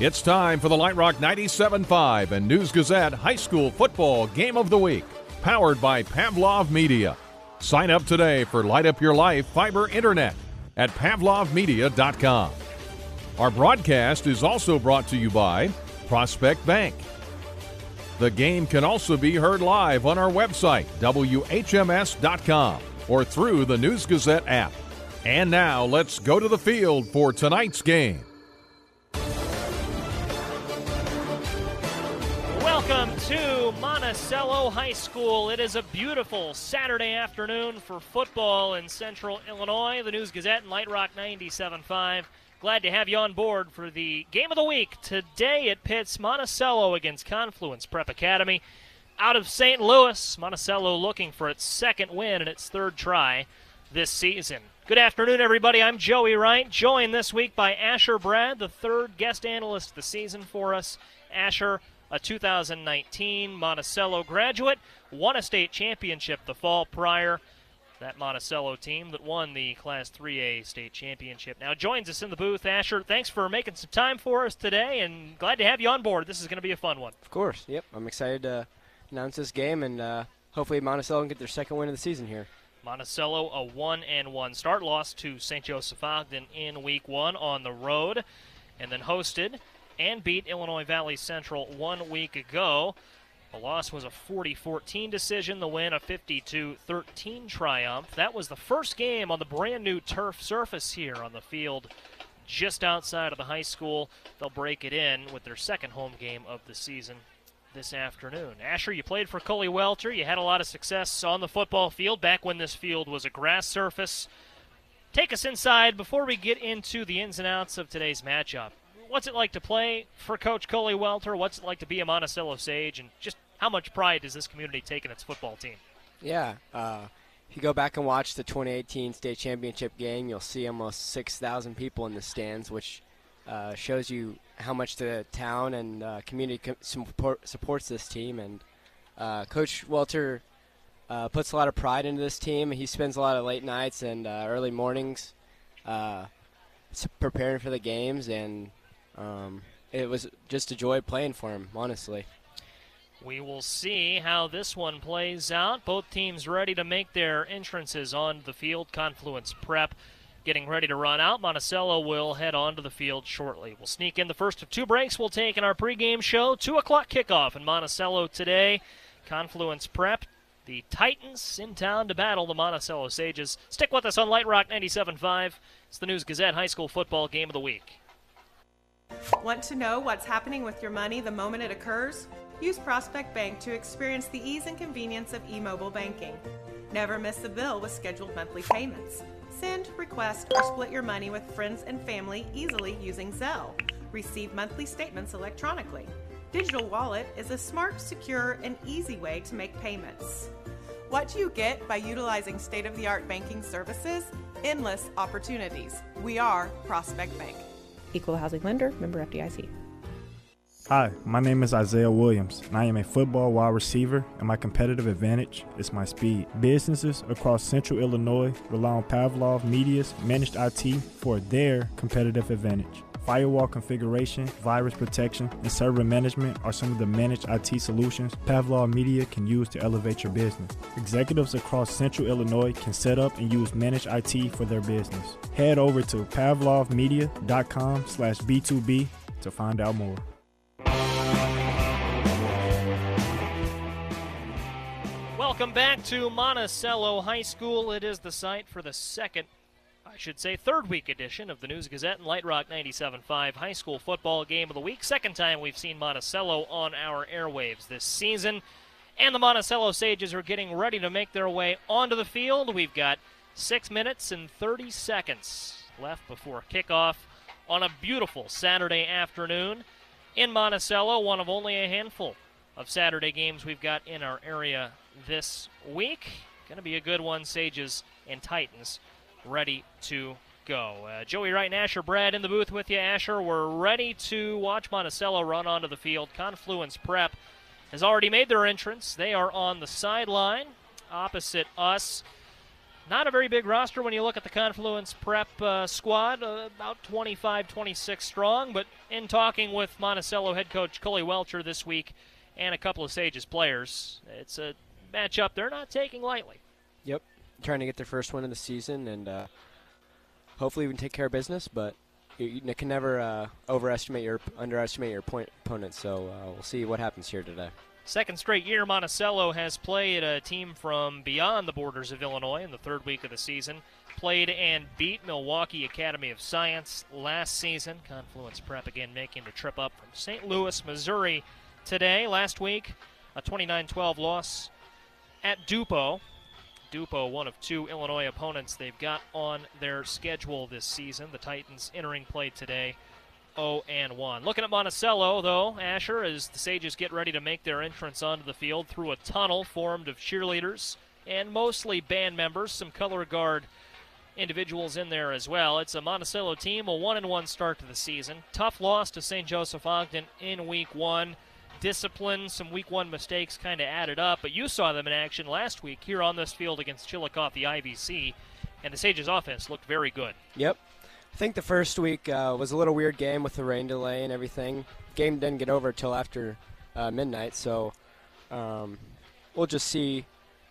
It's time for the Light Rock 97.5 and News Gazette High School Football Game of the Week, powered by Pavlov Media. Sign up today for Light Up Your Life Fiber Internet at pavlovmedia.com. Our broadcast is also brought to you by Prospect Bank. The game can also be heard live on our website, WHMS.com, or through the News Gazette app. And now let's go to the field for tonight's game. To Monticello High School. It is a beautiful Saturday afternoon for football in central Illinois. The News Gazette and Light Rock 97.5. Glad to have you on board for the game of the week. Today it pits Monticello against Confluence Prep Academy. Out of St. Louis, Monticello looking for its second win and its third try this season. Good afternoon, everybody. I'm Joey Wright, joined this week by Asher Bradd, the third guest analyst of the season for us. Asher, a 2019 Monticello graduate, won a state championship the fall prior. That Monticello team that won the Class 3A state championship now joins us in the booth. Asher, thanks for making some time for us today, and glad to have you on board. This is going to be a fun one. Of course, yep. I'm excited to announce this game, and uh, hopefully Monticello can get their second win of the season here. Monticello a one and one start loss to St. Joseph Ogden in week one on the road, and then hosted and beat Illinois Valley Central one week ago. The loss was a 40 14 decision, the win a 52 13 triumph. That was the first game on the brand new turf surface here on the field just outside of the high school. They'll break it in with their second home game of the season this afternoon. Asher, you played for Cully Welter. You had a lot of success on the football field back when this field was a grass surface. Take us inside before we get into the ins and outs of today's matchup what's it like to play for Coach Cully Welter? What's it like to be a Monticello Sage? And just how much pride does this community take in its football team? Yeah. Uh, if you go back and watch the 2018 state championship game, you'll see almost 6,000 people in the stands, which uh, shows you how much the town and uh, community support, supports this team. And uh, Coach Welter uh, puts a lot of pride into this team. He spends a lot of late nights and uh, early mornings preparing for the games and um, it was just a joy playing for him, honestly. We will see how this one plays out. Both teams ready to make their entrances on the field. Confluence Prep getting ready to run out. Monticello will head onto the field shortly. We'll sneak in the first of two breaks we'll take in our pregame show. 2 o'clock kickoff in Monticello today. Confluence Prep, the Titans in town to battle the Monticello Sages. Stick with us on Light Rock 97.5. It's the News Gazette High School Football Game of the Week. Want to know what's happening with your money the moment it occurs? Use Prospect Bank to experience the ease and convenience of e-mobile banking. Never miss a bill with scheduled monthly payments. Send, request, or split your money with friends and family easily using Zelle. Receive monthly statements electronically. Digital Wallet is a smart, secure, and easy way to make payments. What do you get by utilizing state of the art banking services? Endless opportunities. We are Prospect Bank. Equal Housing Lender, member FDIC. Hi, my name is Isaiah Williams, and I am a football wide receiver, and my competitive advantage is my speed. Businesses across central Illinois rely on Pavlov Media's managed IT for their competitive advantage. Firewall configuration, virus protection, and server management are some of the managed IT solutions Pavlov Media can use to elevate your business. Executives across central Illinois can set up and use managed IT for their business. Head over to pavlovmedia.com slash B2B to find out more. Welcome back to Monticello High School. It is the site for the second I should say, third week edition of the News Gazette and Light Rock 97.5 High School Football Game of the Week. Second time we've seen Monticello on our airwaves this season. And the Monticello Sages are getting ready to make their way onto the field. We've got Six minutes and 30 seconds left before kickoff on a beautiful Saturday afternoon in Monticello, one of only a handful of Saturday games we've got in our area this week. Going to be a good one. Sages and Titans ready to go. Uh, Joey Wright and Asher Bradd in the booth with you. Asher, we're ready to watch Monticello run onto the field. Confluence Prep has already made their entrance. They are on the sideline opposite us. Not a very big roster when you look at the Confluence Prep uh, squad, uh, about 25, 26 strong. But in talking with Monticello head coach Cully Welter this week and a couple of Sages players, it's a matchup they're not taking lightly. Yep, trying to get their first win of the season and uh, hopefully we can take care of business. But you, you can never uh, overestimate your underestimate your point opponent. So uh, we'll see what happens here today. Second straight year, Monticello has played a team from beyond the borders of Illinois in the third week of the season. Played and beat Milwaukee Academy of Science last season. Confluence Prep again making the trip up from St. Louis, Missouri today. Last week, a 29 12 loss at Dupo. Dupo, one of two Illinois opponents they've got on their schedule this season. The Titans entering play today 0 and 1. Looking at Monticello, though, Asher, as the Sages get ready to make their entrance onto the field through a tunnel formed of cheerleaders and mostly band members, some color guard individuals in there as well. It's a Monticello team, a 1 and 1 start to the season. Tough loss to St. Joseph Ogden in week 1 discipline, some week one mistakes kind of added up. But you saw them in action last week here on this field against Chillicothe, the IVC, and the Sages offense looked very good. Yep. I think the first week uh, was a little weird game with the rain delay and everything. Game didn't get over till after uh, midnight, so um, we'll just see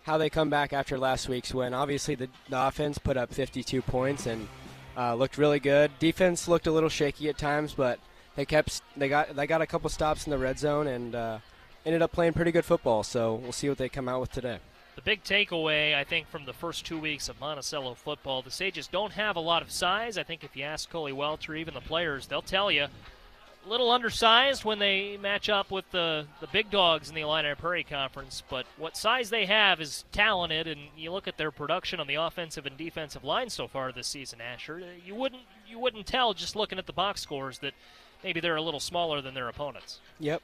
how they come back after last week's win. Obviously, the, the offense put up 52 points and uh, looked really good. Defense looked a little shaky at times, but they kept they got they got a couple stops in the red zone and uh, ended up playing pretty good football. So we'll see what they come out with today. The big takeaway, I think, from the first two weeks of Monticello football, the Sages don't have a lot of size. I think if you ask Cully Welter, even the players, they'll tell you a little undersized when they match up with the, the big dogs in the Illini Prairie Conference. But what size they have is talented, and you look at their production on the offensive and defensive line so far this season, Asher. You wouldn't you wouldn't tell just looking at the box scores that maybe they're a little smaller than their opponents. Yep.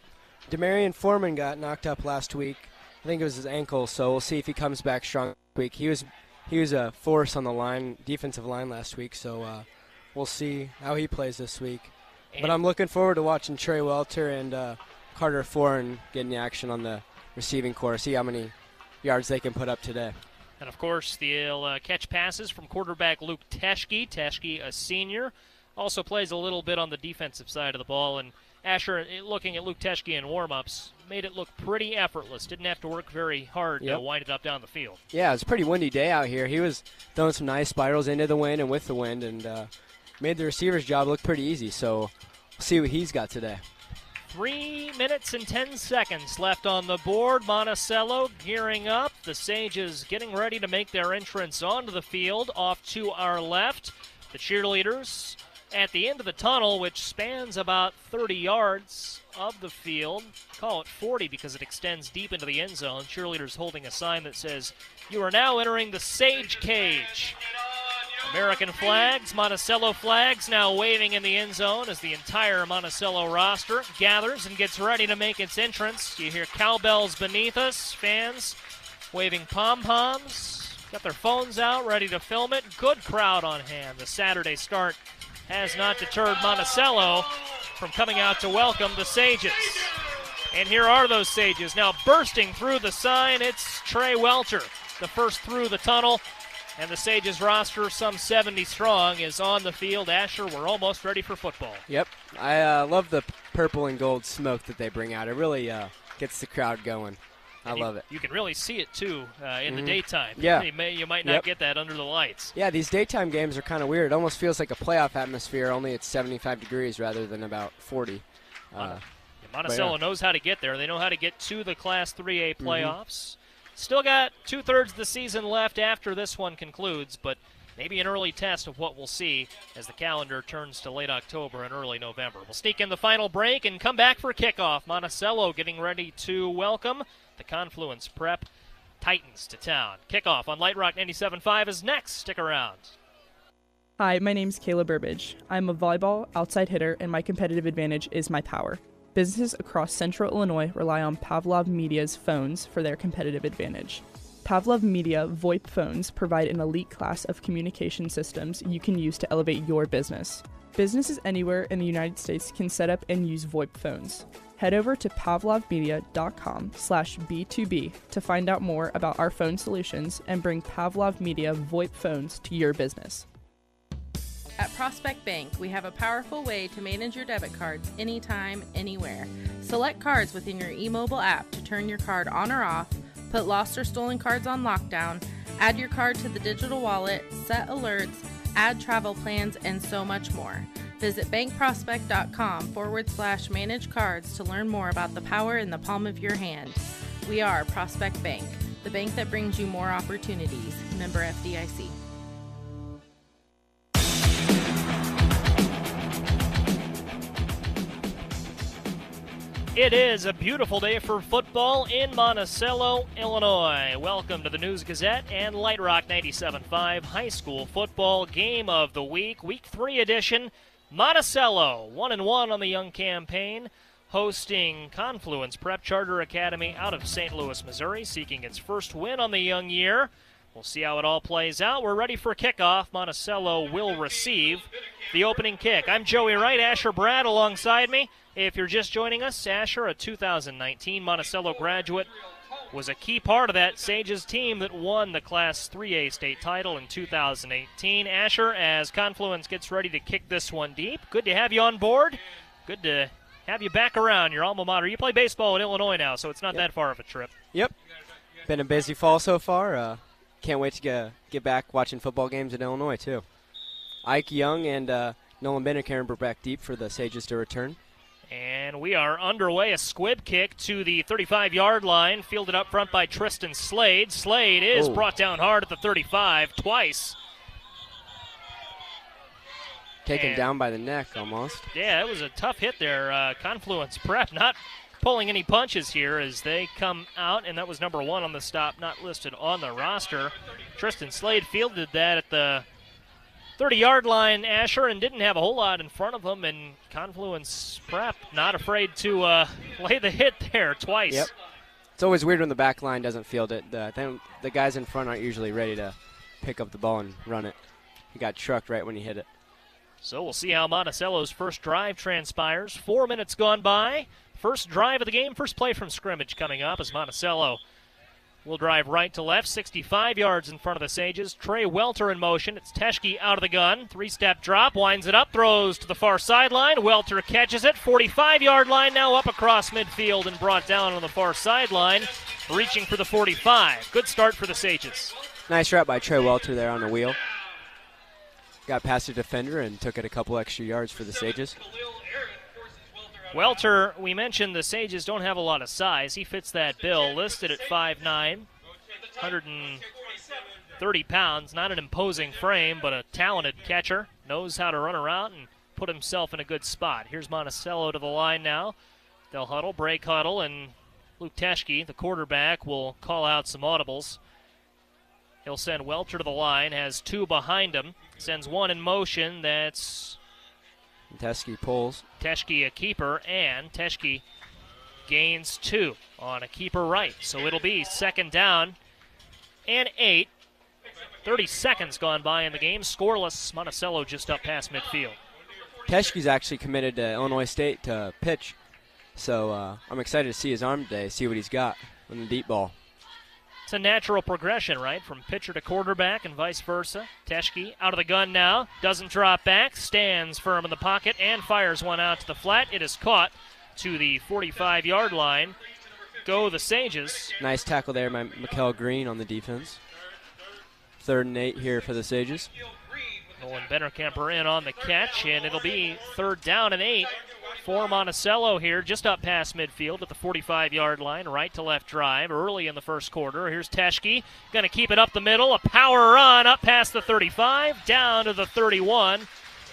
Demarion Foreman got knocked up last week. I think it was his ankle, so we'll see if he comes back strong this week. He was he was a force on the line, defensive line last week, so uh, we'll see how he plays this week. And but I'm looking forward to watching Trey Welter and uh, Carter Foreman getting the action on the receiving corps. See how many yards they can put up today. And of course, they'll uh, catch passes from quarterback Luke Teschke. Teschke, a senior, also plays a little bit on the defensive side of the ball. And Asher, eh, looking at Luke Teschke in warm-ups, made it look pretty effortless. Didn't have to work very hard yep. to wind it up down the field. Yeah, it's a pretty windy day out here. He was throwing some nice spirals into the wind and with the wind, and uh, made the receiver's job look pretty easy. So we'll see what he's got today. Three minutes and ten seconds left on the board. Monticello gearing up. The Sages getting ready to make their entrance onto the field. Off to our left, the cheerleaders at the end of the tunnel, which spans about 30 yards of the field. Call it 40 because it extends deep into the end zone. Cheerleaders holding a sign that says, You are now entering the Sage Cage. American flags, Monticello flags now waving in the end zone as the entire Monticello roster gathers and gets ready to make its entrance. You hear cowbells beneath us, fans waving pom poms, got their phones out ready to film it. Good crowd on hand. The Saturday start has not deterred Monticello from coming out to welcome the Sages. And here are those Sages now bursting through the sign. It's Trey Welter, the first through the tunnel. And the Sages roster, some 70 strong, is on the field. Asher, we're almost ready for football. Yep. I uh, love the purple and gold smoke that they bring out. It really uh, gets the crowd going. I and love you, it. You can really see it too uh, in mm-hmm. the daytime. Yeah, you, may, you might not yep. get that under the lights. Yeah, these daytime games are kind of weird. It almost feels like a playoff atmosphere, only it's 75 degrees rather than about 40. Uh, Monticello yeah. knows how to get there. They know how to get to the Class 3A mm-hmm. playoffs. Mm-hmm. Still got two thirds of the season left after this one concludes, but maybe an early test of what we'll see as the calendar turns to late October and early November. We'll sneak in the final break and come back for kickoff. Monticello getting ready to welcome the Confluence Prep Titans to town. Kickoff on Light Rock 97.5 is next. Stick around. Hi, my name's Kayla Burbage. I'm a volleyball outside hitter, and my competitive advantage is my power. Businesses across central Illinois rely on Pavlov Media's phones for their competitive advantage. Pavlov Media VoIP phones provide an elite class of communication systems you can use to elevate your business. Businesses anywhere in the United States can set up and use VoIP phones. Head over to pavlovmedia.com slash B2B to find out more about our phone solutions and bring Pavlov Media VoIP phones to your business. At Prospect Bank, we have a powerful way to manage your debit cards anytime, anywhere. Select cards within your eMobile app to turn your card on or off, put lost or stolen cards on lockdown, add your card to the digital wallet, set alerts, add travel plans, and so much more. Visit bankprospect.com forward slash manage cards to learn more about the power in the palm of your hand. We are Prospect Bank, the bank that brings you more opportunities. Member FDIC. It is a beautiful day for football in Monticello, Illinois. Welcome to the News Gazette and Light Rock 97.5 High School Football Game of the Week, Week 3 edition. Monticello, 1 and 1 on the Young campaign, hosting Confluence Prep Charter Academy out of St. Louis, Missouri, seeking its first win on the young year. We'll see how it all plays out. We're ready for kickoff. Monticello will receive the opening kick. I'm Joey Wright, Asher Bradd alongside me. If you're just joining us, Asher, a 2019 Monticello graduate, was a key part of that Sages team that won the Class 3A state title in 2018. Asher, as Confluence gets ready to kick this one deep, good to have you on board. Good to have you back around your alma mater. You play baseball in Illinois now, so it's not Yep. that far of a trip. Yep. Been a busy fall so far. Uh, can't wait to get, get back watching football games in Illinois, too. Ike Young and uh, Nolan Benneker are back deep for the Sages to return. And we are underway. A squib kick to the 35 yard line, fielded up front by Tristan Slade. Slade is Oh. brought down hard at the 35 twice. Taken And- down by the neck almost. Yeah, it was a tough hit there. Uh, Confluence Prep not pulling any punches here as they come out, and that was number one on the stop, not listed on the roster. Tristan Slade fielded that at the 30 yard line, Asher, and didn't have a whole lot in front of him. And Confluence Prep not afraid to uh, lay the hit there twice. Yep. It's always weird when the back line doesn't field it. The, the guys in front aren't usually ready to pick up the ball and run it. He got trucked right when he hit it. So we'll see how Monticello's first drive transpires. Four minutes gone by. First drive of the game, first play from scrimmage coming up as Monticello will drive right to left, 65 yards in front of the Sages. Trey Welter in motion. It's Teschke out of the gun. Three step drop, winds it up, throws to the far sideline. Welter catches it. 45 yard line now up across midfield and brought down on the far sideline. Reaching for the 45. Good start for the Sages. Nice route by Trey Welter there on the wheel. Got past the defender and took it a couple extra yards for the Sages. Welter, we mentioned the Sages don't have a lot of size. He fits that bill, listed at 5'9, 130 pounds. Not an imposing frame, but a talented catcher. Knows how to run around and put himself in a good spot. Here's Monticello to the line now. They'll huddle, break huddle, and Luke Teschke, the quarterback, will call out some audibles. He'll send Welter to the line, has two behind him, sends one in motion. That's Teschke pulls. Teschke a keeper, and Teschke gains two on a keeper right. So it'll be second down and eight. 30 seconds gone by in the game. Scoreless. Monticello just up past midfield. Teschke's actually committed to Illinois State to pitch, so uh, I'm excited to see his arm today, see what he's got on the deep ball. It's a natural progression, right? From pitcher to quarterback and vice versa. Teschke out of the gun now. Doesn't drop back. Stands firm in the pocket and fires one out to the flat. It is caught to the 45 yard line. Go the Sages. Nice tackle there by Mikel Green on the defense. Third and eight here for the Sages. Nolan Bennerkemper in on the catch, and it'll be third down and eight for Monticello here, just up past midfield at the 45 yard line, right to left drive early in the first quarter. Here's Teschke, going to keep it up the middle, a power run up past the 35, down to the 31.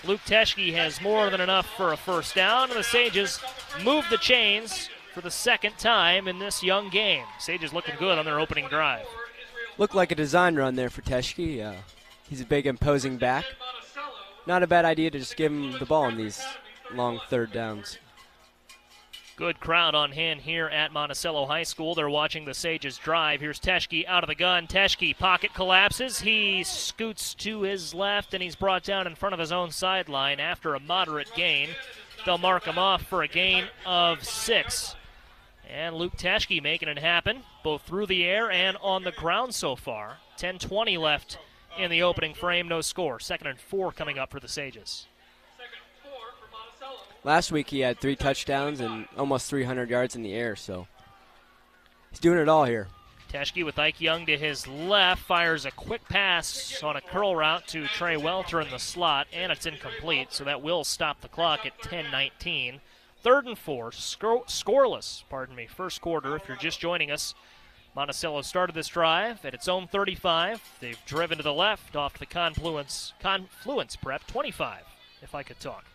Luke Teschke has more than enough for a first down, and the Sages move the chains for the second time in this young game. Sages looking good on their opening drive. Looked like a design run there for Teschke. Uh, he's a big, imposing back. Not a bad idea to just give him the ball in these long third downs. Good crowd on hand here at Monticello High School. They're watching the Sages drive. Here's Teschke out of the gun. Teschke pocket collapses. He scoots to his left and he's brought down in front of his own sideline after a moderate gain. They'll mark him off for a gain of six. And Luke Teschke making it happen, both through the air and on the ground so far. 10 20 left in the opening frame, no score. Second and four coming up for the Sages. Last week he had three touchdowns and almost 300 yards in the air, so he's doing it all here. Teschke with Ike Young to his left fires a quick pass on a curl route to Trey Welter in the slot, and it's incomplete, so that will stop the clock at 10 19. Third and four, scor- scoreless, pardon me, first quarter. If you're just joining us, Monticello started this drive at its own 35. They've driven to the left off the Confluence, Confluence prep, 25, if I could talk.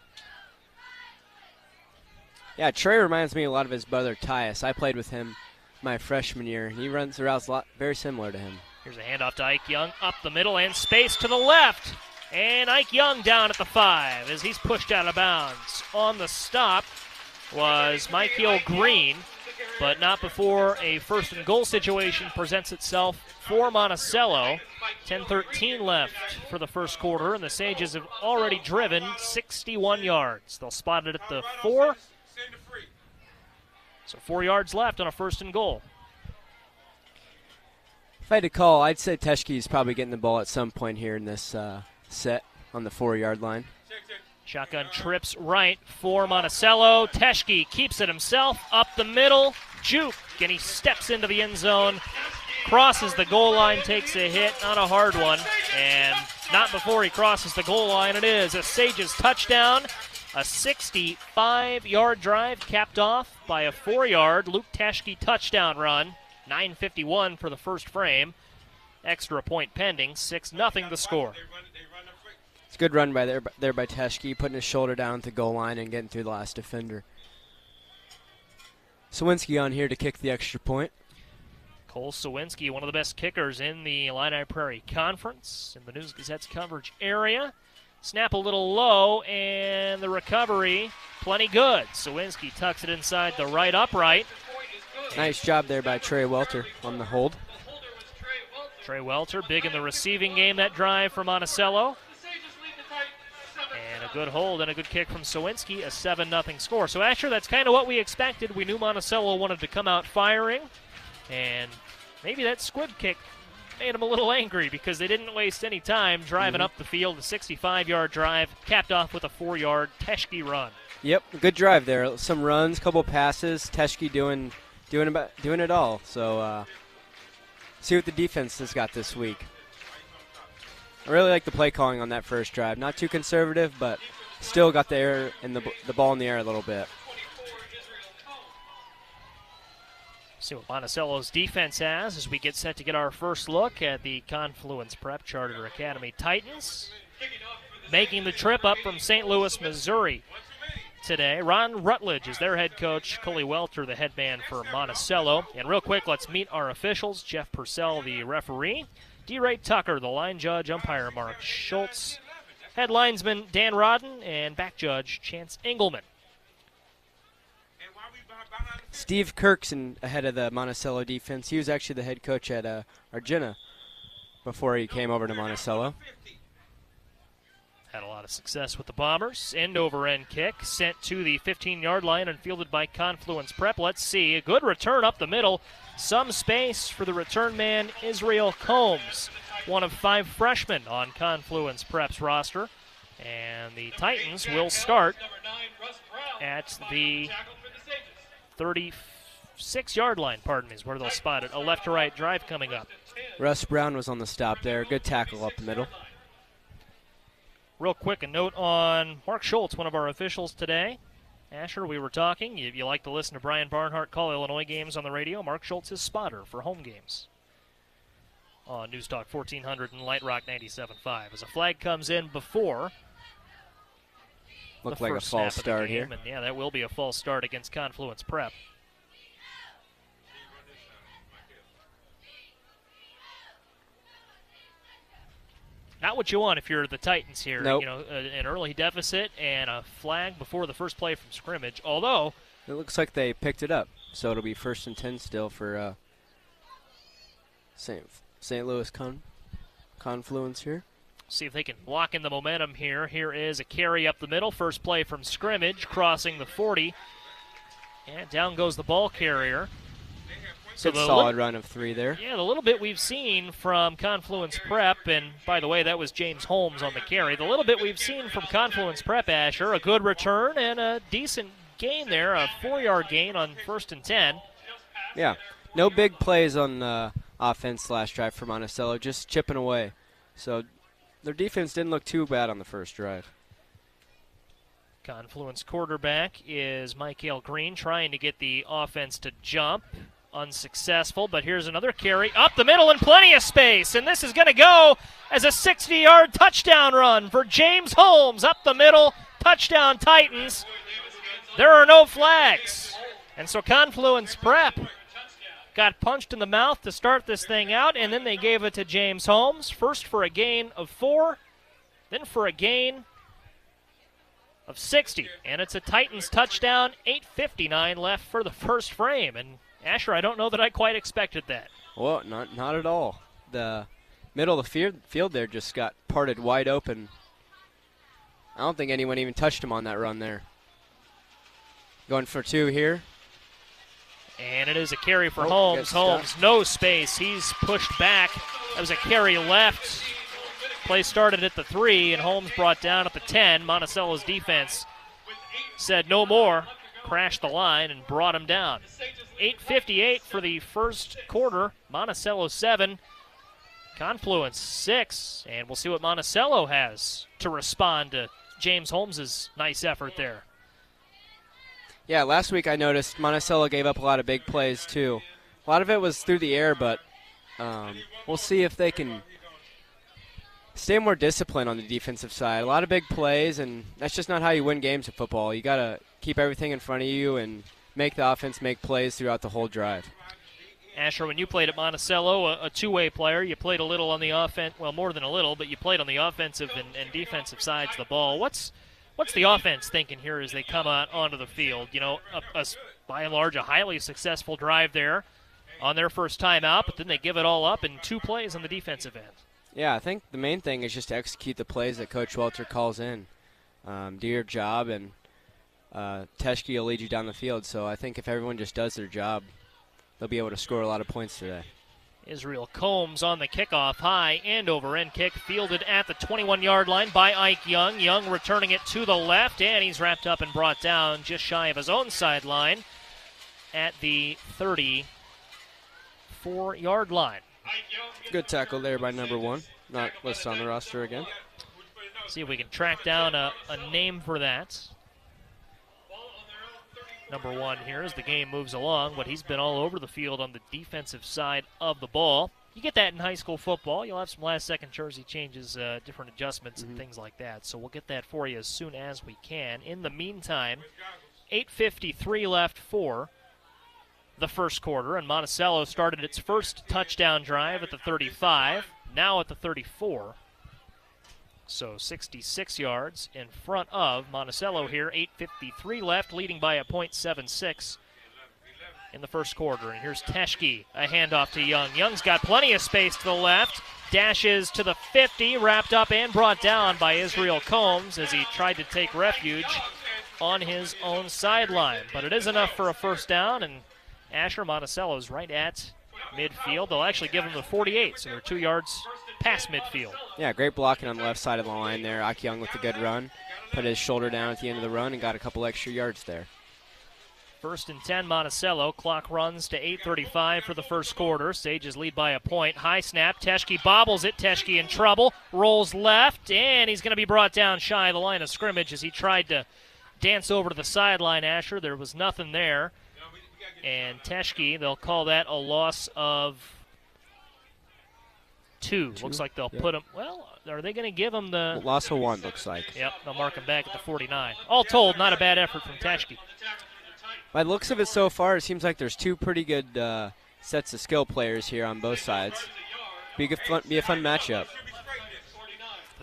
Yeah, Trey reminds me a lot of his brother Tyus. I played with him my freshman year. He runs the routes a lot very similar to him. Here's a handoff to Ike Young up the middle and space to the left. And Ike Young down at the five as he's pushed out of bounds. On the stop was Michael Green, but not before a first and goal situation presents itself for Monticello. 10-13 left for the first quarter, and the Sages have already driven 61 yards. They'll spot it at the four. So four yards left on a first and goal. If I had to call, I'd say Teschke is probably getting the ball at some point here in this uh, set on the four-yard line. Shotgun trips right for Monticello. Teschke keeps it himself up the middle. Juke, and he steps into the end zone, crosses the goal line, takes a hit, not a hard one, and not before he crosses the goal line. It is a Sages touchdown. A 65 yard drive capped off by a four yard Luke Teschke touchdown run. 9.51 for the first frame. Extra point pending. 6 0 the score. It's a good run by there, there by Teschke, putting his shoulder down at the goal line and getting through the last defender. Sawinski on here to kick the extra point. Cole Sawinski, one of the best kickers in the Illini Prairie Conference in the News Gazette's coverage area. Snap a little low, and the recovery plenty good. Sawinski tucks it inside the right upright. Nice job there by Trey Welter on the hold. Trey Welter, big in the receiving game that drive for Monticello. And a good hold and a good kick from Sawinski, a 7 0 score. So, Asher, that's kind of what we expected. We knew Monticello wanted to come out firing, and maybe that squib kick made them a little angry because they didn't waste any time driving Mhm. up the field. A 65 yard drive, capped off with a four yard Teschke run. Yep, good drive there. Some runs, couple passes. Teschke doing doing about doing it all. So uh, see what the defense has got this week. I really like the play calling on that first drive. Not too conservative, but still got the air and the the ball in the air a little bit. See what Monticello's defense has as we get set to get our first look at the Confluence Prep Charter Academy Titans. Making the trip up from St. Louis, Missouri today. Ron Rutledge is their head coach. Cully Welter, the head man for Monticello. And real quick, let's meet our officials. Jeff Purcell, the referee. D. Ray Tucker, the line judge. Umpire Mark Schultz. Head linesman Dan Rodden. And back judge Chance Engelman. Steve Kirkson ahead of the Monticello defense. He was actually the head coach at uh, Argenta before he came over to Monticello. Had a lot of success with the Bombers. End over end kick sent to the 15 yard line and fielded by Confluence Prep. Let's see. A good return up the middle. Some space for the return man, Israel Combs, one of five freshmen on Confluence Prep's roster. And the Titans will start at the 36 yard line, pardon me, is where they'll spot it. A left to right drive coming up. Russ Brown was on the stop there. Good tackle up the middle. Real quick, a note on Mark Schultz, one of our officials today. Asher, we were talking. If you like to listen to Brian Barnhart call Illinois games on the radio, Mark Schultz is spotter for home games on News Talk 1400 and Light Rock 97.5. As a flag comes in before Looked the like a false snap of the start here. And yeah, that will be a false start against Confluence Prep. Not what you want if you're the Titans here. Nope. You know, an early deficit and a flag before the first play from scrimmage. Although it looks like they picked it up, so it'll be first and ten still for uh, St. St. Louis Con- Confluence here. See if they can lock in the momentum here. Here is a carry up the middle. First play from scrimmage, crossing the 40. And down goes the ball carrier. So Good solid li- run of three there. Yeah, the little bit we've seen from Confluence Prep, and by the way, that was James Holmes on the carry. The little bit we've seen from Confluence Prep, Asher, a good return and a decent gain there, a four-yard gain on first and ten. Yeah, no big plays on the offense last drive for Monticello, just chipping away. So their defense didn't look too bad on the first drive. Confluence quarterback is Michael Green trying to get the offense to jump. Unsuccessful, but here's another carry up the middle and plenty of space. And this is going to go as a 60 yard touchdown run for James Holmes up the middle. Touchdown, Titans. There are no flags. And so Confluence Prep got punched in the mouth to start this thing out, and then they gave it to James Holmes. First for a gain of four, then for a gain of 60. And it's a Titans touchdown, 8.59 left for the first frame. And Asher, I don't know that I quite expected that. Well, not, not at all. The middle of the field, field there just got parted wide open. I don't think anyone even touched him on that run there. Going for two here. And it is a carry for oh, Holmes. Holmes, no space. He's pushed back. That was a carry left. Play started at the three, and Holmes brought down at the 10. Monticello's defense said no more, crashed the line, and brought him down. 8.58 for the first quarter. Monticello 7, Confluence 6. And we'll see what Monticello has to respond to James Holmes's nice effort there. Yeah, last week I noticed Monticello gave up a lot of big plays too. A lot of it was through the air, but um, we'll see if they can stay more disciplined on the defensive side. A lot of big plays, and that's just not how you win games of football. You got to keep everything in front of you and make the offense make plays throughout the whole drive. Asher, when you played at Monticello, a, a two-way player, you played a little on the offense, well, more than a little, but you played on the offensive and, and defensive sides of the ball. What's what's the offense thinking here as they come out onto the field? You know, a, a, by and large, a highly successful drive there on their first time out, but then they give it all up in two plays on the defensive end. Yeah, I think the main thing is just to execute the plays that Coach Welter calls in. Um, do your job, and uh, will lead you down the field. So I think if everyone just does their job, they'll be able to score a lot of points today. Israel Combs on the kickoff, high and over end kick, fielded at the 21 yard line by Ike Young. Young returning it to the left, and he's wrapped up and brought down just shy of his own sideline at the 34 yard line. Good tackle there by number one. Not listed on the roster again. See if we can track down a, a name for that. Number one here as the game moves along, but he's been all over the field on the defensive side of the ball. You get that in high school football. You'll have some last second jersey changes, uh, different adjustments, mm-hmm. and things like that. So we'll get that for you as soon as we can. In the meantime, 8.53 left for the first quarter, and Monticello started its first touchdown drive at the 35, now at the 34. So 66 yards in front of Monticello here. 8.53 left, leading by a .76 in the first quarter. And here's Teschke, a handoff to Young. Young's got plenty of space to the left, dashes to the 50, wrapped up and brought down by Israel Combs as he tried to take refuge on his own sideline. But it is enough for a first down, and Asher Monticello's right at midfield. They'll actually give him the 48, so they're two yards past midfield. Yeah, great blocking on the left side of the line there. Ike Young with a good run. Put his shoulder down at the end of the run and got a couple extra yards there. First and 10, Monticello. Clock runs to 8.35 for the first quarter. Sages lead by a point. High snap. Teschke bobbles it. Teschke in trouble. Rolls left, and he's going to be brought down shy of the line of scrimmage as he tried to dance over to the sideline, Asher. There was nothing there. And Teschke, they'll call that a loss of two. two. Looks like they'll yep. put him. Well, are they going to give him the loss of one? Looks like. Yep, they'll mark him back at the 49. All told, not a bad effort from Teschke. By looks of it so far, it seems like there's two pretty good uh, sets of skill players here on both sides. Be a fun, be a fun matchup.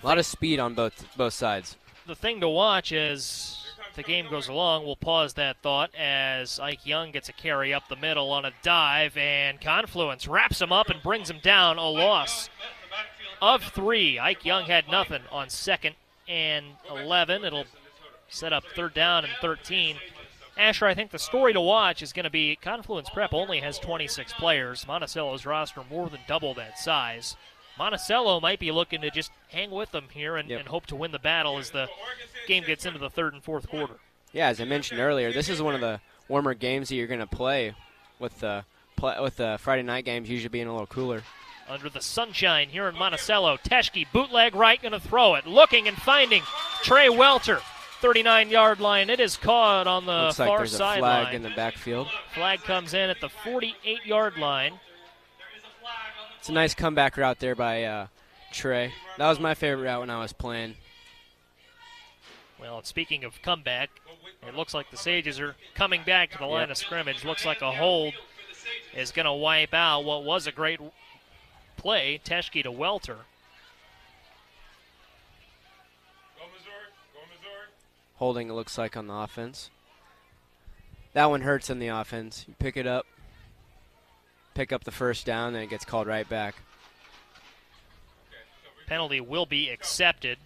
A lot of speed on both both sides. The thing to watch as the game goes along, we'll pause that thought as Ike Young gets a carry up the middle on a dive, and Confluence wraps him up and brings him down. A loss of three. Ike Young had nothing on second and 11. It'll set up third down and 13. Asher, I think the story to watch is going to be Confluence Prep only has 26 players. Monticello's roster more than double that size. Monticello might be looking to just hang with them here and, Yep. and hope to win the battle as the game gets into the third and fourth quarter. Yeah, as I mentioned earlier, this is one of the warmer games that you're going to play with the play, with the Friday night games usually being a little cooler. Under the sunshine here in Monticello, Teschke bootleg right, going to throw it. Looking and finding Trey Welter, 39 yard line. It is caught on the Looks like far there's a flag in the backfield. Flag comes in at the 48 yard line. It's a nice comeback route there by uh, Trey. That was my favorite route when I was playing. Well, speaking of comeback, it looks like the Sages are coming back to the line Yep. of scrimmage. Looks like a hold is going to wipe out what was a great play, Teschke to Welter. Holding, it looks like, on the offense. That one hurts in the offense. You pick it up, pick up the first down, then it gets called right back. Penalty will be accepted.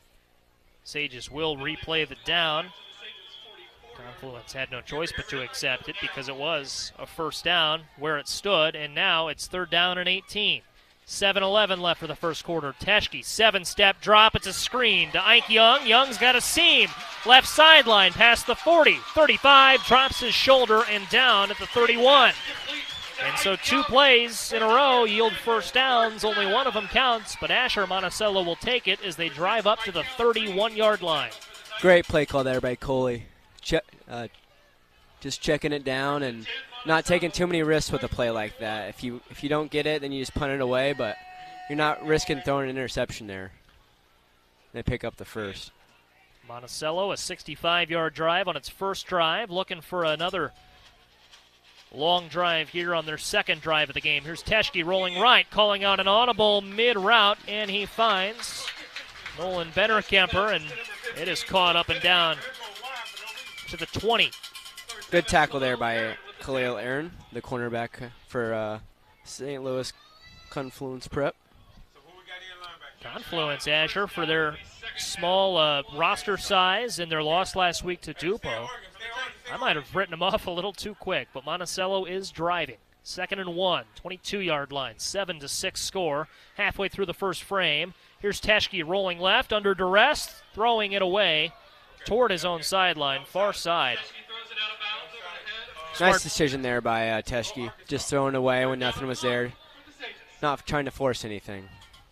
Sages will replay the down. Confluence had no choice but to accept it because it was a first down where it stood, and now it's third down and 18. 7 11 left for the first quarter. Teschke, seven step drop. It's a screen to Ike Young. Young's got a seam. Left sideline past the 40. 35, drops his shoulder and down at the 31. And so two plays in a row yield first downs. Only one of them counts, but Asher Monticello will take it as they drive up to the 31 yard line. Great play call there by Cully. Che- uh, just checking it down and not taking too many risks with a play like that. If you if you don't get it, then you just punt it away. But you're not risking throwing an interception there. They pick up the first. Monticello, a 65 yard drive on its first drive, looking for another long drive here on their second drive of the game. Here's Teschke rolling right, calling out an audible mid route, and he finds Nolan Bennerkemper, and it is caught up and down to the 20. Good tackle there by Khalil Aaron, the cornerback for uh, St. Louis Confluence Prep. Confluence Asher for their small uh, roster size and their loss last week to Dupo. I might have written him off a little too quick, but Monticello is driving. Second and one, 22 yard line, 7 to 6 score. Halfway through the first frame. Here's Teschke rolling left under duress, throwing it away toward his own sideline, far side. Nice decision there by uh, Teschke. Just throwing away when nothing was there. Not trying to force anything.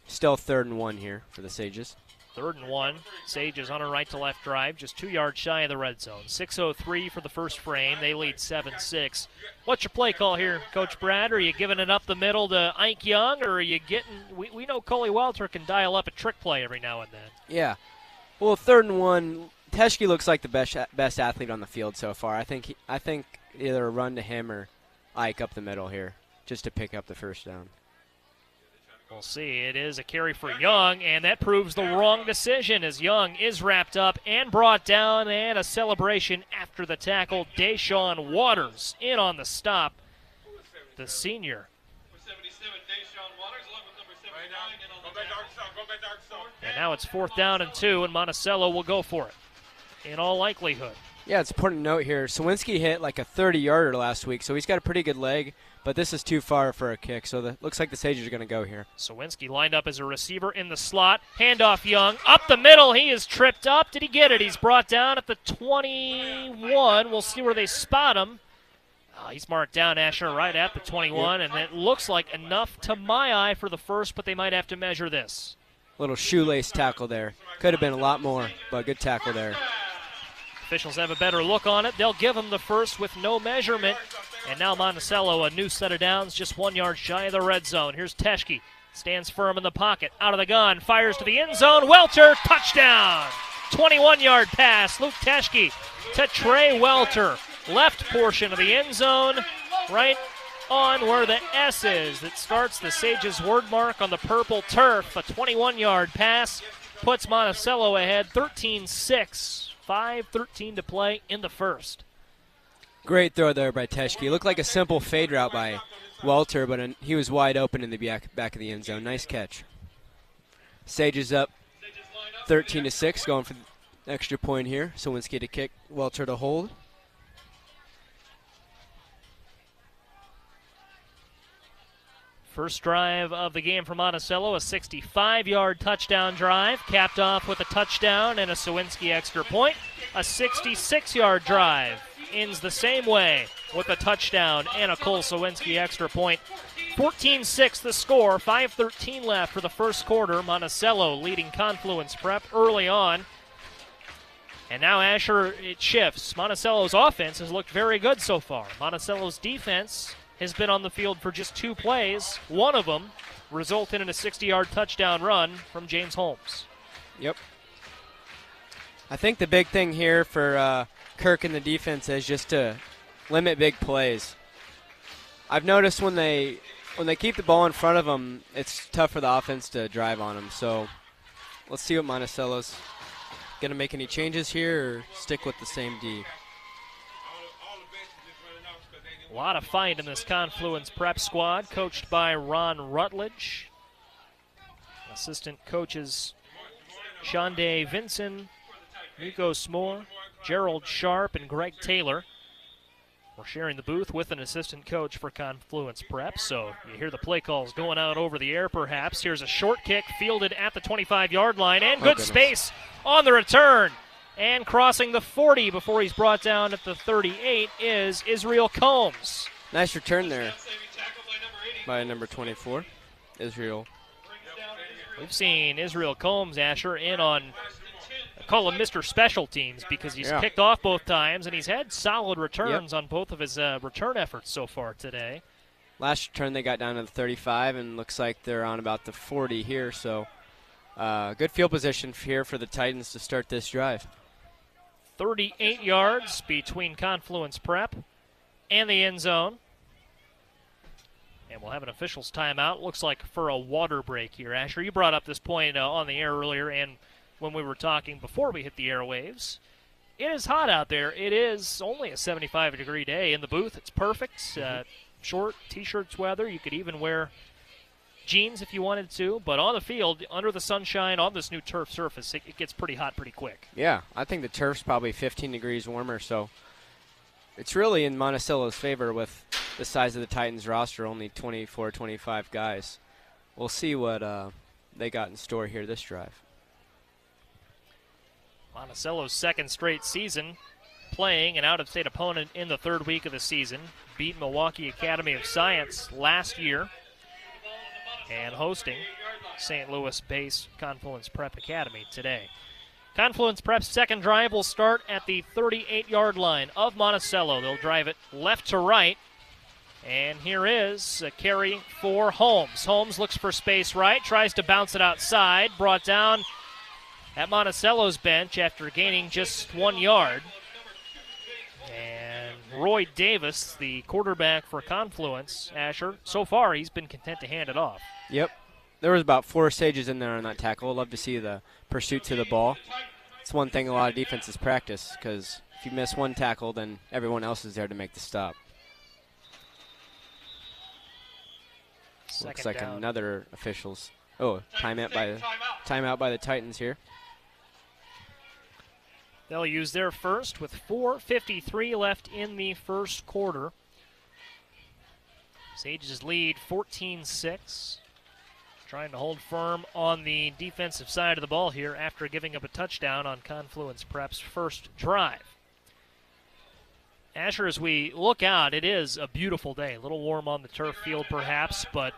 Still third and one here for the Sages. Third and one. Sage is on a right to left drive, just two yards shy of the red zone. 6.03 for the first frame. They lead 7 6. What's your play call here, Coach Bradd? Are you giving it up the middle to Ike Young, or are you getting. We, we know Cully Welter can dial up a trick play every now and then. Yeah. Well, third and one. Teschke looks like the best best athlete on the field so far. I think I think either a run to him or Ike up the middle here, just to pick up the first down. We'll see. It is a carry for Young, and that proves the wrong decision as Young is wrapped up and brought down, and a celebration after the tackle. Deshaun Waters in on the stop. The senior. And now it's fourth down and two, and Monticello will go for it in all likelihood. Yeah, it's important to note here. Sawinski hit like a 30 yarder last week, so he's got a pretty good leg, but this is too far for a kick. So the, looks like the Sages are going to go here. Sawinski lined up as a receiver in the slot. Handoff Young. Up the middle. He is tripped up. Did he get it? He's brought down at the 21. We'll see where they spot him. Oh, he's marked down Asher right at the 21, and it looks like enough to my eye for the first, but they might have to measure this. Little shoelace tackle there. Could have been a lot more, but good tackle there. Officials have a better look on it. They'll give him the first with no measurement. And now Monticello, a new set of downs, just one yard shy of the red zone. Here's Teschke. Stands firm in the pocket. Out of the gun. Fires to the end zone. Welter. Touchdown. 21 yard pass. Luke Teschke to Trey Welter. Left portion of the end zone. Right on where the S is that starts the Sages word mark on the purple turf. A 21 yard pass puts Monticello ahead 13 6. 5 13 to play in the first. Great throw there by Teschke. Looked like a simple fade route by Welter, but he was wide open in the back, back of the end zone. Nice catch. Sage is up 13 to 6, going for the extra point here. Sawinski to kick, Welter to hold. First drive of the game for Monticello, a 65 yard touchdown drive, capped off with a touchdown and a Sawinski extra point. A 66 yard drive ends the same way with a touchdown and a Cole Sawinski extra point. 14 6 the score, 5.13 left for the first quarter. Monticello leading Confluence Prep early on. And now Asher, it shifts. Monticello's offense has looked very good so far. Monticello's defense has been on the field for just two plays. One of them resulted in a 60 yard touchdown run from James Holmes. Yep. I think the big thing here for uh, Kirk and the defense is just to limit big plays. I've noticed when they when they keep the ball in front of them, it's tough for the offense to drive on them. So let's see what Monticello's going to make any changes here or stick with the same D. A lot of fight in this Confluence prep squad, coached by Ron Rutledge. Assistant coaches Shonday Vinson, Nico Smore, Gerald Sharp, and Greg Taylor. We're sharing the booth with an assistant coach for Confluence Prep, so you hear the play calls going out over the air perhaps. Here's a short kick fielded at the 25 yard line, and oh, good oh, space on the return. And crossing the 40 before he's brought down at the 38 is Israel Combs. Nice return there by number 24, Israel. We've seen Israel Combs, Asher, in on, I call him Mr. Special Teams because he's yeah. picked off both times and he's had solid returns yep. on both of his uh, return efforts so far today. Last return they got down to the 35 and looks like they're on about the 40 here, so uh, good field position here for the Titans to start this drive. 38 yards between Confluence Prep and the end zone. And we'll have an official's timeout. Looks like for a water break here. Asher, you brought up this point uh, on the air earlier and when we were talking before we hit the airwaves. It is hot out there. It is only a 75 degree day in the booth. It's perfect. Uh, short t shirts weather. You could even wear jeans if you wanted to, but on the field, under the sunshine, on this new turf surface, it, it gets pretty hot pretty quick. Yeah, I think the turf's probably 15 degrees warmer, so it's really in Monticello's favor with the size of the Titans roster, only 24, 25 guys. We'll see what uh, they got in store here this drive. Monticello's second straight season playing an out-of-state opponent in the third week of the season. Beat Milwaukee Academy of Science last year and hosting St. Louis based Confluence Prep Academy today. Confluence Prep's second drive will start at the 38 yard line of Monticello. They'll drive it left to right. And here is a carry for Holmes. Holmes looks for space right, tries to bounce it outside, brought down at Monticello's bench after gaining just one yard. Roy Davis, the quarterback for Confluence, Asher, so far he's been content to hand it off. Yep. There was about four stages in there on that tackle. Love to see the pursuit to the ball. It's one thing a lot of defenses practice because if you miss one tackle, then everyone else is there to make the stop. Second Looks like down. another officials. Oh, timeout by the timeout by the Titans here. They'll use their first with 4:53 left in the first quarter. Sages lead 14 6. Trying to hold firm on the defensive side of the ball here after giving up a touchdown on Confluence Prep's first drive. Asher, as we look out, it is a beautiful day. A little warm on the turf field, perhaps, but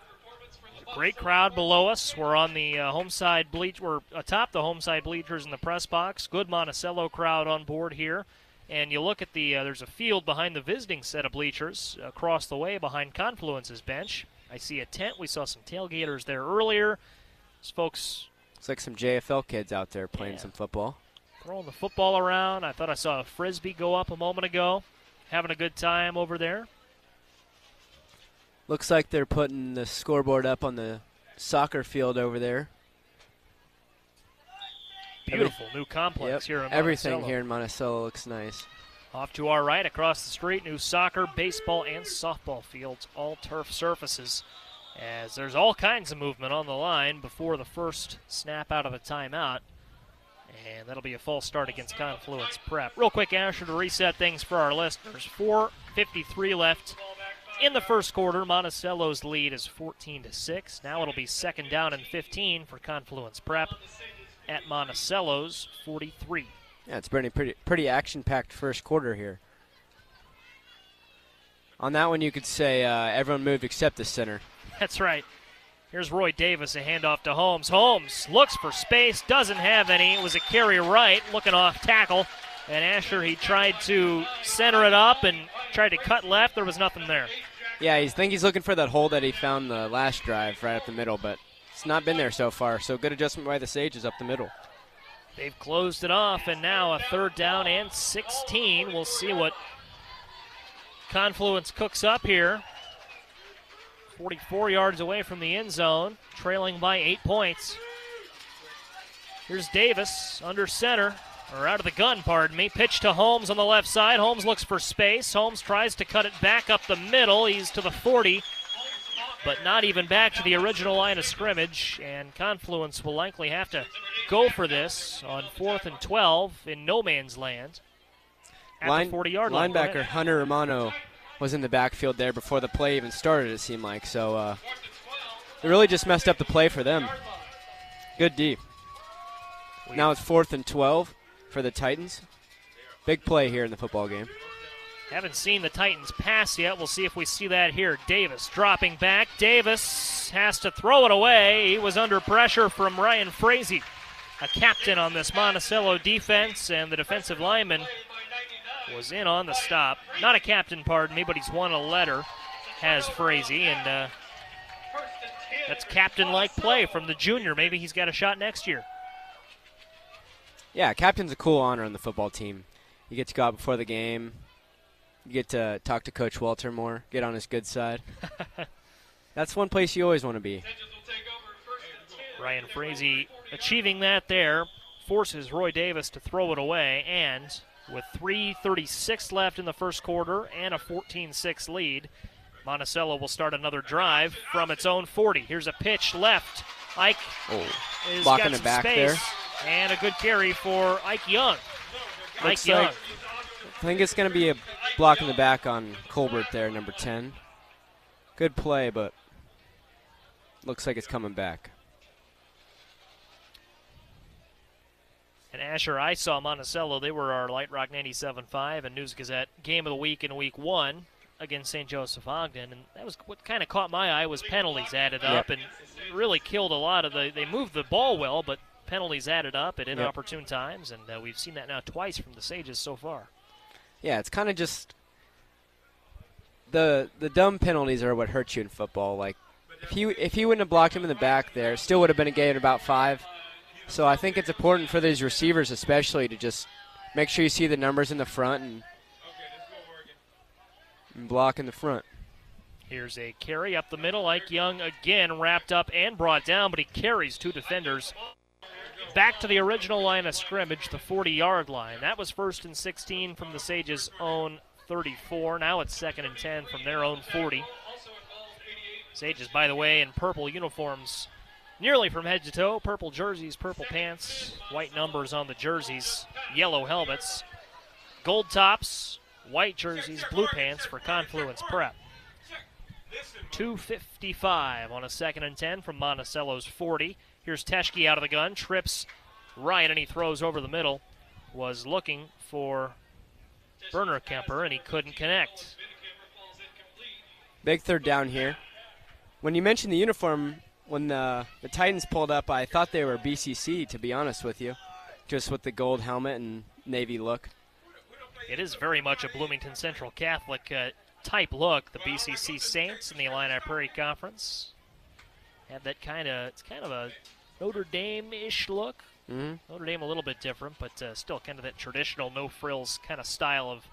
great crowd below us. We're on the uh, home side bleach. We're atop the home side bleachers in the press box. Good Monticello crowd on board here. And you look at the, uh, there's a field behind the visiting set of bleachers across the way behind Confluence's bench. I see a tent. We saw some tailgaters there earlier. Those folks. Looks like some JFL kids out there playing yeah. some football. Throwing the football around. I thought I saw a frisbee go up a moment ago. Having a good time over there. Looks like they're putting the scoreboard up on the soccer field over there. beautiful new complex Yep. here in Everything Monticello. here in Monticello looks nice. Off to our right, across the street, new soccer, baseball, and softball fields, all turf surfaces. As there's all kinds of movement on the line before the first snap out of the timeout. And that'll be a false start against Confluence Prep. Real quick, Asher, to reset things for our listeners. 4.53 left in the first quarter. Monticello's lead is 14 to 6. Now it'll be second down and 15 for Confluence Prep at Monticello's 43. Yeah, it's been a pretty pretty action-packed first quarter here. On that one, you could say uh, everyone moved except the center. That's right. Here's Roy Davis, a handoff to Holmes. Holmes looks for space, doesn't have any. It was a carry right, looking off tackle. And Asher, he tried to center it up and tried to cut left. There was nothing there. Yeah, I think he's looking for that hole that he found the last drive right up the middle, but it's not been there so far. So good adjustment by the Sages up the middle. They've closed it off, and now a third down and 16. We'll see what Confluence cooks up here. 44 yards away from the end zone, trailing by eight points. Here's Davis under center, or out of the gun, pardon me. Pitch to Holmes on the left side. Holmes looks for space. Holmes tries to cut it back up the middle. He's to the 40, but not even back to the original line of scrimmage. And Confluence will likely have to go for this on fourth and 12 in no man's land at Line- the 40 yard line. Linebacker. Hunter Romano was in the backfield there before the play even started. It seemed like so. Uh, they really just messed up the play for them. Good deep. Now it's fourth and 12 for the Titans. Big play here in the football game. Haven't seen the Titans pass yet. We'll see if we see that here. Davis dropping back. Davis has to throw it away. He was under pressure from Ryan Frazee, a captain on this Monticello defense, and the defensive lineman was in on the stop. Not a captain, pardon me, but he's won a letter, has Frazee, and uh, that's captain-like play from the junior. Maybe he's got a shot next year. Yeah, captain's a cool honor on the football team. You get to go out before the game. You get to talk to Coach Welter more, get on his good side. That's one place you always want to be. Ryan Frazee achieving that there forces Roy Davis to throw it away, and with 3:36 left in the first quarter and a 14-6 lead, Monticello will start another drive from its own 40. Here's a pitch left. Ike Oh, is blocking got it some back space, there. And a good carry for Ike Young. Ike Looks Young. like- I think it's going to be a block in the back on Colbert there, number 10. Good play, but looks like it's coming back. And Asher, I saw Monticello. They were our Light Rock 97.5 and News Gazette game of the week in week one against St. Joseph Ogden. And that was what kind of caught my eye was penalties added up and really killed a lot of the. They moved the ball well, but penalties added up at inopportune times. And uh, we've seen that now twice from the Sages so far. Yeah, it's kind of just the the dumb penalties are what hurt you in football. Like if he if he wouldn't have blocked him in the back there, still would have been a gain of about five. So I think it's important for these receivers, especially, to just make sure you see the numbers in the front and, and block in the front. Here's a carry up the middle. Ike Young again wrapped up and brought down, but he carries two defenders back to the original line of scrimmage, the 40 yard line. That was first and 16 from the Sages' own 34. Now it's second and 10 from their own 40. Sages, by the way, in purple uniforms nearly from head to toe. Purple jerseys, purple pants, white numbers on the jerseys, yellow helmets, gold tops, white jerseys, blue pants for Confluence Prep. 255 on a second and 10 from Monticello's 40. Here's Teschke out of the gun, trips right, and he throws over the middle. Was looking for Berner Kemper, and he couldn't connect. Big third down here. When you mentioned the uniform, when the, the Titans pulled up, I thought they were BCC, to be honest with you. Just with the gold helmet and navy look. It is very much a Bloomington Central Catholic uh, type look. The BCC Saints in the Illini Prairie Conference have that kind of it's kind of a Notre Dame-ish look. Mm-hmm. Notre Dame a little bit different, but uh, still kind of that traditional no frills kind of style of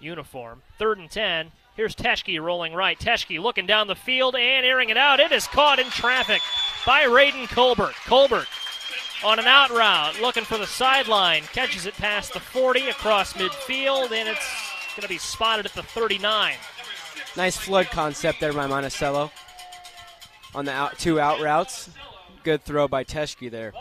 uniform. Third and ten. Here's Teschke rolling right. Teschke looking down the field and airing it out. It is caught in traffic by Raiden Colbert. Colbert on an out route, looking for the sideline, catches it past the 40 across midfield, and it's going to be spotted at the 39. Nice flood concept there by Monticello on the out, two out routes. Good throw by Teschke there.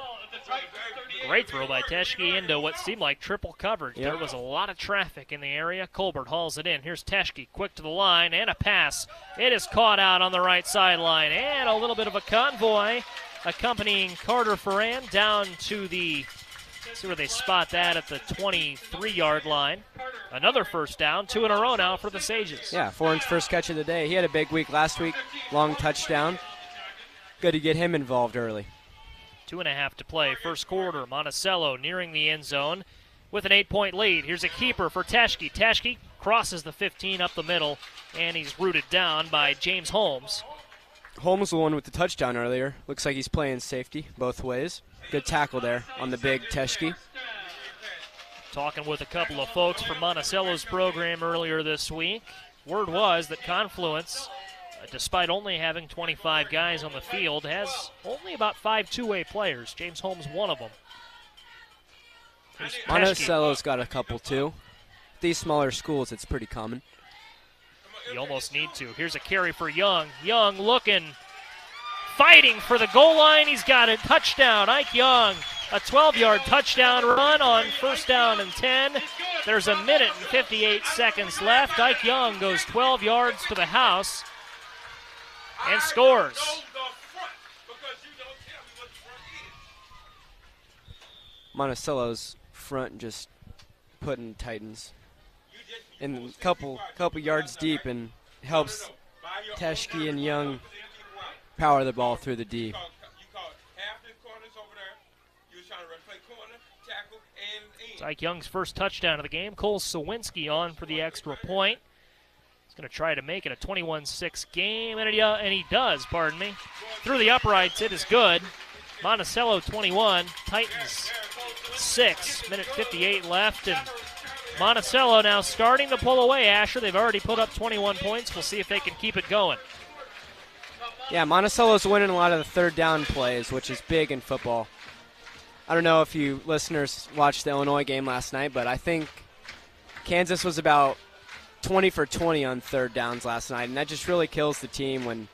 Great throw by Teschke into what seemed like triple coverage. Yep. There was a lot of traffic in the area. Colbert hauls it in. Here's Teschke, quick to the line, and a pass. It is caught out on the right sideline, and a little bit of a convoy accompanying Carter Ferran down to the. See where they spot that at the 23 yard line. Another first down, two in a row now for the Sages. Yeah, Ferran's first catch of the day. He had a big week last week, long touchdown. Good to get him involved early. Two and a half to play. First quarter. Monticello nearing the end zone with an eight point lead. Here's a keeper for Teschke. Teschke crosses the 15 up the middle, and he's rooted down by James Holmes. Holmes the one with the touchdown earlier. Looks like he's playing safety both ways. Good tackle there on the big Teschke. Talking with a couple of folks from Monticello's program earlier this week. Word was that Confluence, Uh, despite only having 25 guys on the field, has only about five two way players. James Holmes, one of them. Monticello's got a couple too. These smaller schools, it's pretty common. You almost need to. Here's a carry for Young. Young looking, fighting for the goal line. He's got a touchdown. Ike Young, a 12 yard touchdown run on first down and 10. There's a minute and 58 seconds left. Ike Young goes 12 yards to the house and scores. Monticello's front just putting Titans in a couple couple yards deep and helps Teschke and Young power the ball through the D. It's Ike Young's first touchdown of the game. Cole Sawinski on for the extra point. He's going to try to make it a 21-6 game, and, it, uh, and he does, pardon me. Through the uprights, it is good. Monticello 21, Titans 6. Minute 58 left, and Monticello now starting to pull away, Asher. They've already put up 21 points. We'll see if they can keep it going. Yeah, Monticello's winning a lot of the third down plays, which is big in football. I don't know if you listeners watched the Illinois game last night, but I think Kansas was about 20 for 20 on third downs last night, and that just really kills the team when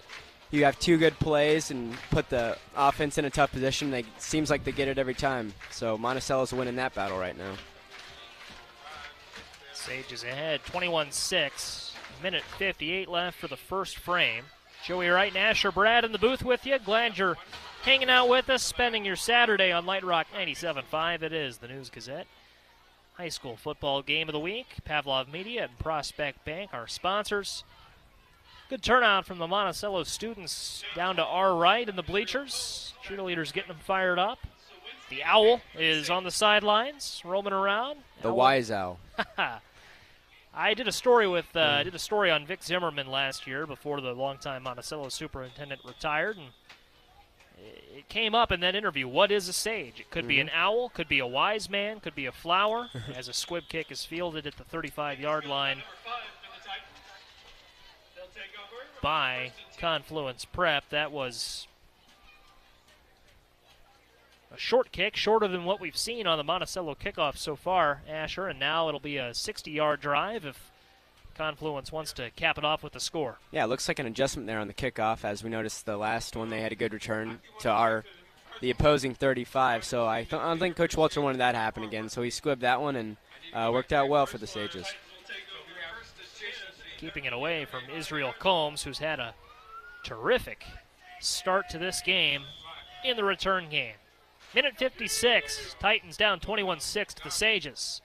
you have two good plays and put the offense in a tough position. They seems like they get it every time. So Monticello's winning that battle right now. Sage is ahead, 21-6. Minute 58 left for the first frame. Joey Wright and Asher Bradd in the booth with you. Glad you're hanging out with us, spending your Saturday on Light Rock 97.5. It is the News Gazette. High school football game of the week. Pavlov Media and Prospect Bank, are sponsors. Good turnout from the Monticello students down to our right in the bleachers. Cheerleaders getting them fired up. The owl is on the sidelines, roaming around. The Owl- wise owl. I did a story with uh, I did a story on Vic Zimmerman last year before the longtime Monticello superintendent retired, and it came up in that interview. What is a sage? It could be an mm-hmm. owl, could be a wise man, could be a flower. as a squib kick is fielded at the 35-yard line by Confluence Prep. That was a short kick, shorter than what we've seen on the Monticello kickoff so far, Asher, and now it'll be a 60 yard drive if Confluence wants to cap it off with the score. Yeah, it looks like an adjustment there on the kickoff. As we noticed, the last one they had a good return to our the opposing 35. So I, th- I don't think Coach Welter wanted that to happen again. So he squibbed that one and uh, worked out well for the Sages. Keeping it away from Israel Combs, who's had a terrific start to this game in the return game. Minute 56, Titans down 21 6 to the Sages.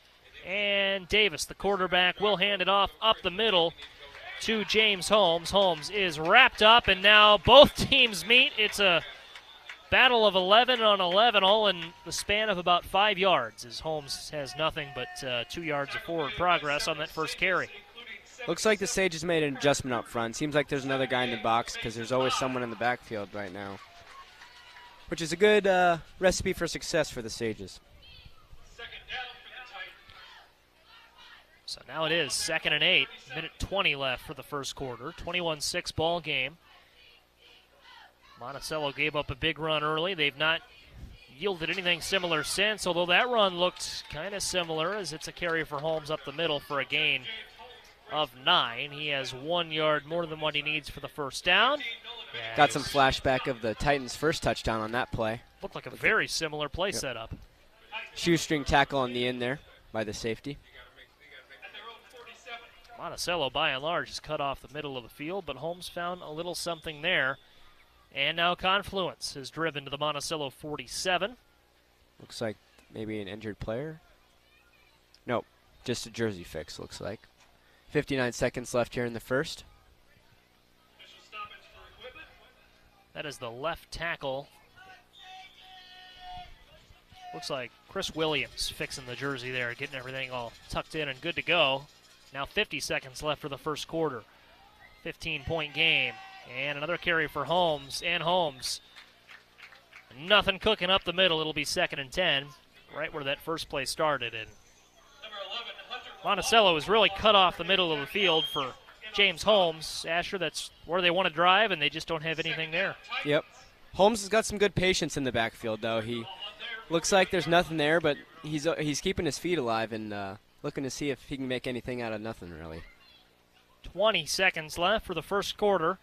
And Davis, the quarterback, will hand it off up the middle to James Holmes. Holmes is wrapped up, and now both teams meet. It's a battle of 11 on 11, all in the span of about five yards, as Holmes has nothing but uh, two yards of forward progress on that first carry. Looks like the Sages made an adjustment up front. Seems like there's another guy in the box because there's always someone in the backfield right now, which is a good uh, recipe for success for the Sages. So now it is second and eight. Minute 20 left for the first quarter. 21 6 ball game. Monticello gave up a big run early. They've not yielded anything similar since, although that run looked kind of similar as it's a carry for Holmes up the middle for a gain of nine. He has one yard more than what he needs for the first down. Yeah, Got some flashback of the Titans' first touchdown on that play. Looked like a very similar play yep. setup. Shoestring tackle on the end there by the safety. Monticello, by and large, is cut off the middle of the field, but Holmes found a little something there. And now Confluence has driven to the Monticello 47. Looks like maybe an injured player. Nope, just a jersey fix, looks like. 59 seconds left here in the first. That is the left tackle. Looks like Chris Williams fixing the jersey there, getting everything all tucked in and good to go. Now 50 seconds left for the first quarter. 15 point game. And another carry for Holmes. And Holmes. Nothing cooking up the middle. It'll be second and 10, right where that first play started. And Monticello is really cut off the middle of the field for James Holmes. Asher, that's where they want to drive, and they just don't have anything there. Yep. Holmes has got some good patience in the backfield, though. He looks like there's nothing there, but he's uh, he's keeping his feet alive and uh, looking to see if he can make anything out of nothing, really. 20 seconds left for the first quarter.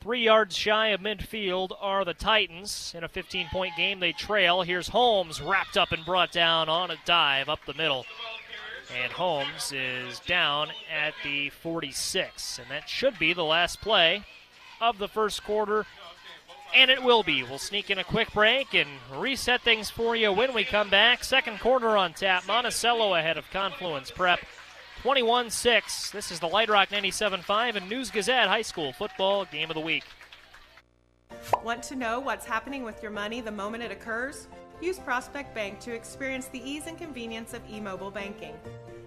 Three yards shy of midfield are the Titans. In a 15 point game, they trail. Here's Holmes wrapped up and brought down on a dive up the middle. And Holmes is down at the 46. And that should be the last play of the first quarter. And it will be. We'll sneak in a quick break and reset things for you when we come back. Second quarter on tap. Monticello ahead of Confluence Prep. 21 6. This is the Light Rock 97.5 and News Gazette High School Football Game of the Week. Want to know what's happening with your money the moment it occurs? Use Prospect Bank to experience the ease and convenience of e mobile banking.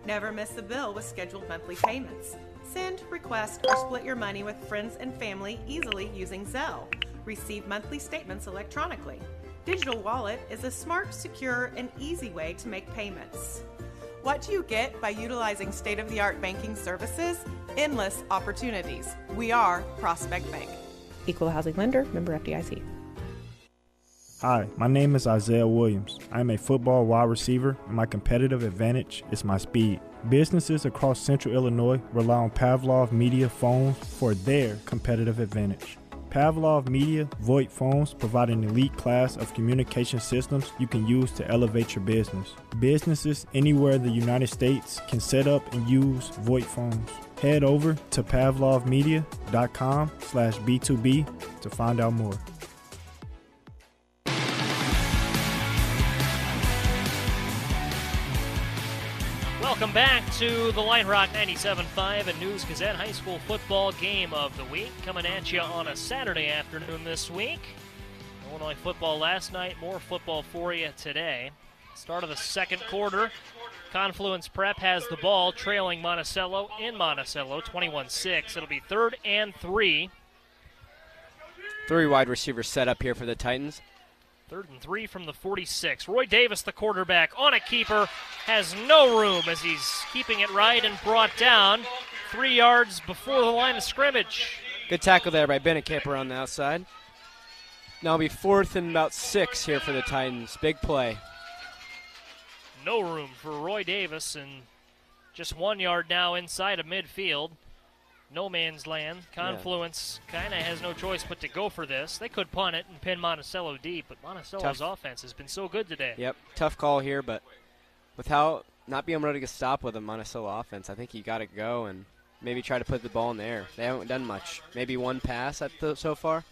Never miss a bill with scheduled monthly payments. Send, request, or split your money with friends and family easily using Zelle. Receive monthly statements electronically. Digital Wallet is a smart, secure, and easy way to make payments. What do you get by utilizing state of the art banking services? Endless opportunities. We are Prospect Bank. Equal housing lender, member FDIC. Hi, my name is Isaiah Williams. I am a football wide receiver, and my competitive advantage is my speed. Businesses across central Illinois rely on Pavlov Media phones for their competitive advantage. Pavlov Media VoIP phones provide an elite class of communication systems you can use to elevate your business. Businesses anywhere in the United States can set up and use VoIP phones. Head over to pavlovmedia.com slash B2B to find out more. Welcome back to the Light Rock 97.5 and News Gazette High School Football Game of the Week. Coming at you on a Saturday afternoon this week. Illinois football last night, more football for you today. Start of the second quarter. Confluence Prep has the ball, trailing Monticello in Monticello, 21 6. It'll be third and three. Three wide receivers set up here for the Titans. Third and three from the 46. Roy Davis, the quarterback, on a keeper, has no room as he's keeping it right and brought down three yards before the line of scrimmage. Good tackle there by Bennett Caper on the outside. Now it'll be fourth and about six here for the Titans. Big play. No room for Roy Davis, and just one yard now inside of midfield no man's land. Confluence yeah. kind of has no choice but to go for this. They could punt it and pin Monticello deep, but Monticello's Tough. offense has been so good today. Yep, tough call here, but with how not being able to get stop with a Monticello offense, I think you got to go and maybe try to put the ball in the air. They haven't done much. Maybe one pass at the, so far.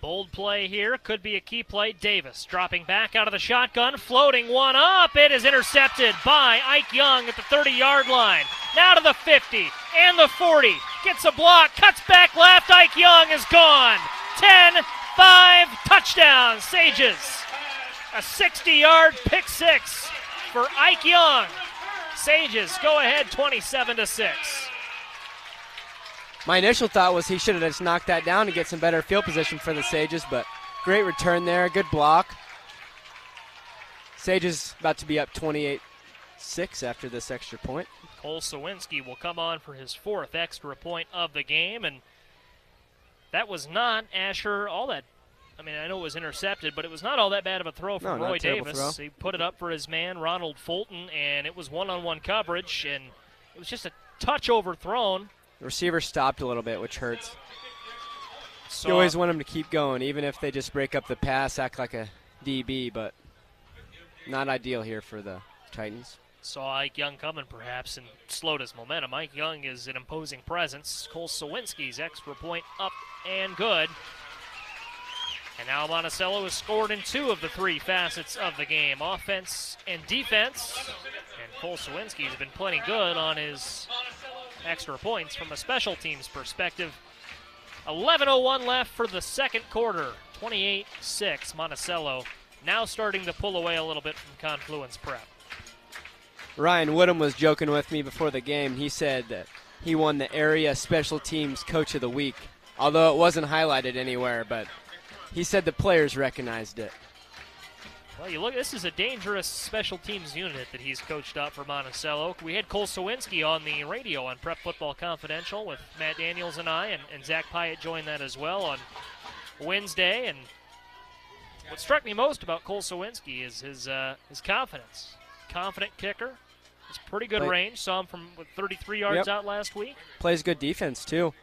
Bold play here. Could be a key play. Davis dropping back out of the shotgun, floating one up. It is intercepted by Ike Young at the 30 yard line. Now to the 50 and the 40. Gets a block, cuts back left. Ike Young is gone. 10 5 touchdown, Sages. A 60 yard pick six for Ike Young. Sages go ahead 27 to 6. My initial thought was he should have just knocked that down to get some better field position for the Sages, but great return there, good block. Sages about to be up 28 6 after this extra point. Cole Sawinski will come on for his fourth extra point of the game, and that was not Asher all that I mean, I know it was intercepted, but it was not all that bad of a throw from No, Roy Davis. throw. He put it up for his man, Ronald Fulton, and it was one on one coverage, and it was just a touch overthrown. The receiver stopped a little bit, which hurts. Saw- You always want them to keep going, even if they just break up the pass, act like a DB, but not ideal here for the Titans. saw Ike Young coming perhaps and slowed his momentum. Ike Young is an imposing presence. Cole Sawinski's extra point up and good. And now Monticello has scored in two of the three facets of the game offense and defense. And Cole Sawinski has been plenty good on his extra points from a special teams perspective. 11.01 left for the second quarter. 28 6 Monticello. Now starting to pull away a little bit from Confluence Prep. Ryan Woodham was joking with me before the game. He said that he won the area special teams coach of the week, although it wasn't highlighted anywhere, but he said the players recognized it. Well, you look. This is a dangerous special teams unit that he's coached up for Monticello. We had Cole Sawinski on the radio on Prep Football Confidential with Matt Daniels and I, and, and Zach Pyatt joined that as well on Wednesday. And what struck me most about Cole Sawinski is his uh, his confidence. Confident kicker. It's pretty good Right. range. Saw him from what, 33 yards Yep. out last week. Plays good defense too.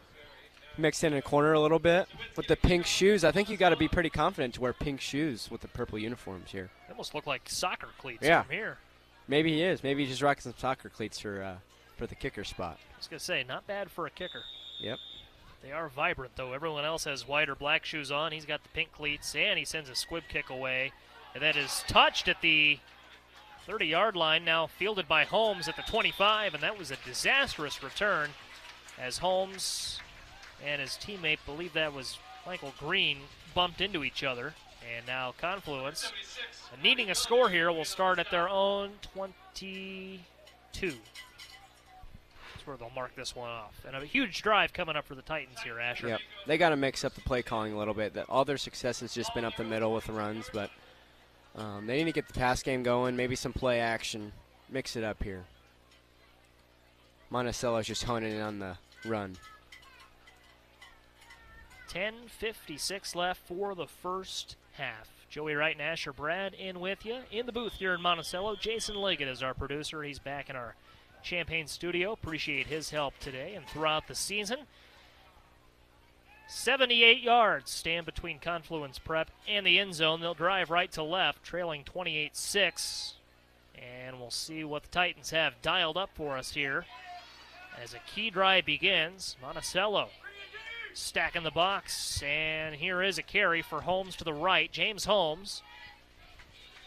Mixed in a corner a little bit with the pink shoes. I think you got to be pretty confident to wear pink shoes with the purple uniforms here. They almost look like soccer cleats Yeah. from here. Maybe he is. Maybe he's just rocking some soccer cleats for uh, for the kicker spot. I was gonna say, not bad for a kicker. Yep. They are vibrant, though. Everyone else has white or black shoes on. He's got the pink cleats, and he sends a squib kick away. And that is touched at the 30 yard line, now fielded by Holmes at the 25, and that was a disastrous return as Holmes and his teammate, believe that was Michael Green, bumped into each other. And now Confluence, needing a score here, will start at their own 22. That's where they'll mark this one off. And a huge drive coming up for the Titans here, Asher. Yep. They got to mix up the play calling a little bit. That all their success has just been up the middle with the runs, but um, they need to get the pass game going. Maybe some play action. Mix it up here. Monticello's just honing in on the run. 10.56 left for the first half. Joey Wright and Asher Bradd in with you. In the booth here in Monticello, Jason Liggett is our producer. He's back in our Champaign studio. Appreciate his help today and throughout the season. 78 yards stand between Confluence Prep and the end zone. They'll drive right to left, trailing 28 6. And we'll see what the Titans have dialed up for us here as a key drive begins. Monticello stacking the box, and here is a carry for Holmes to the right. James Holmes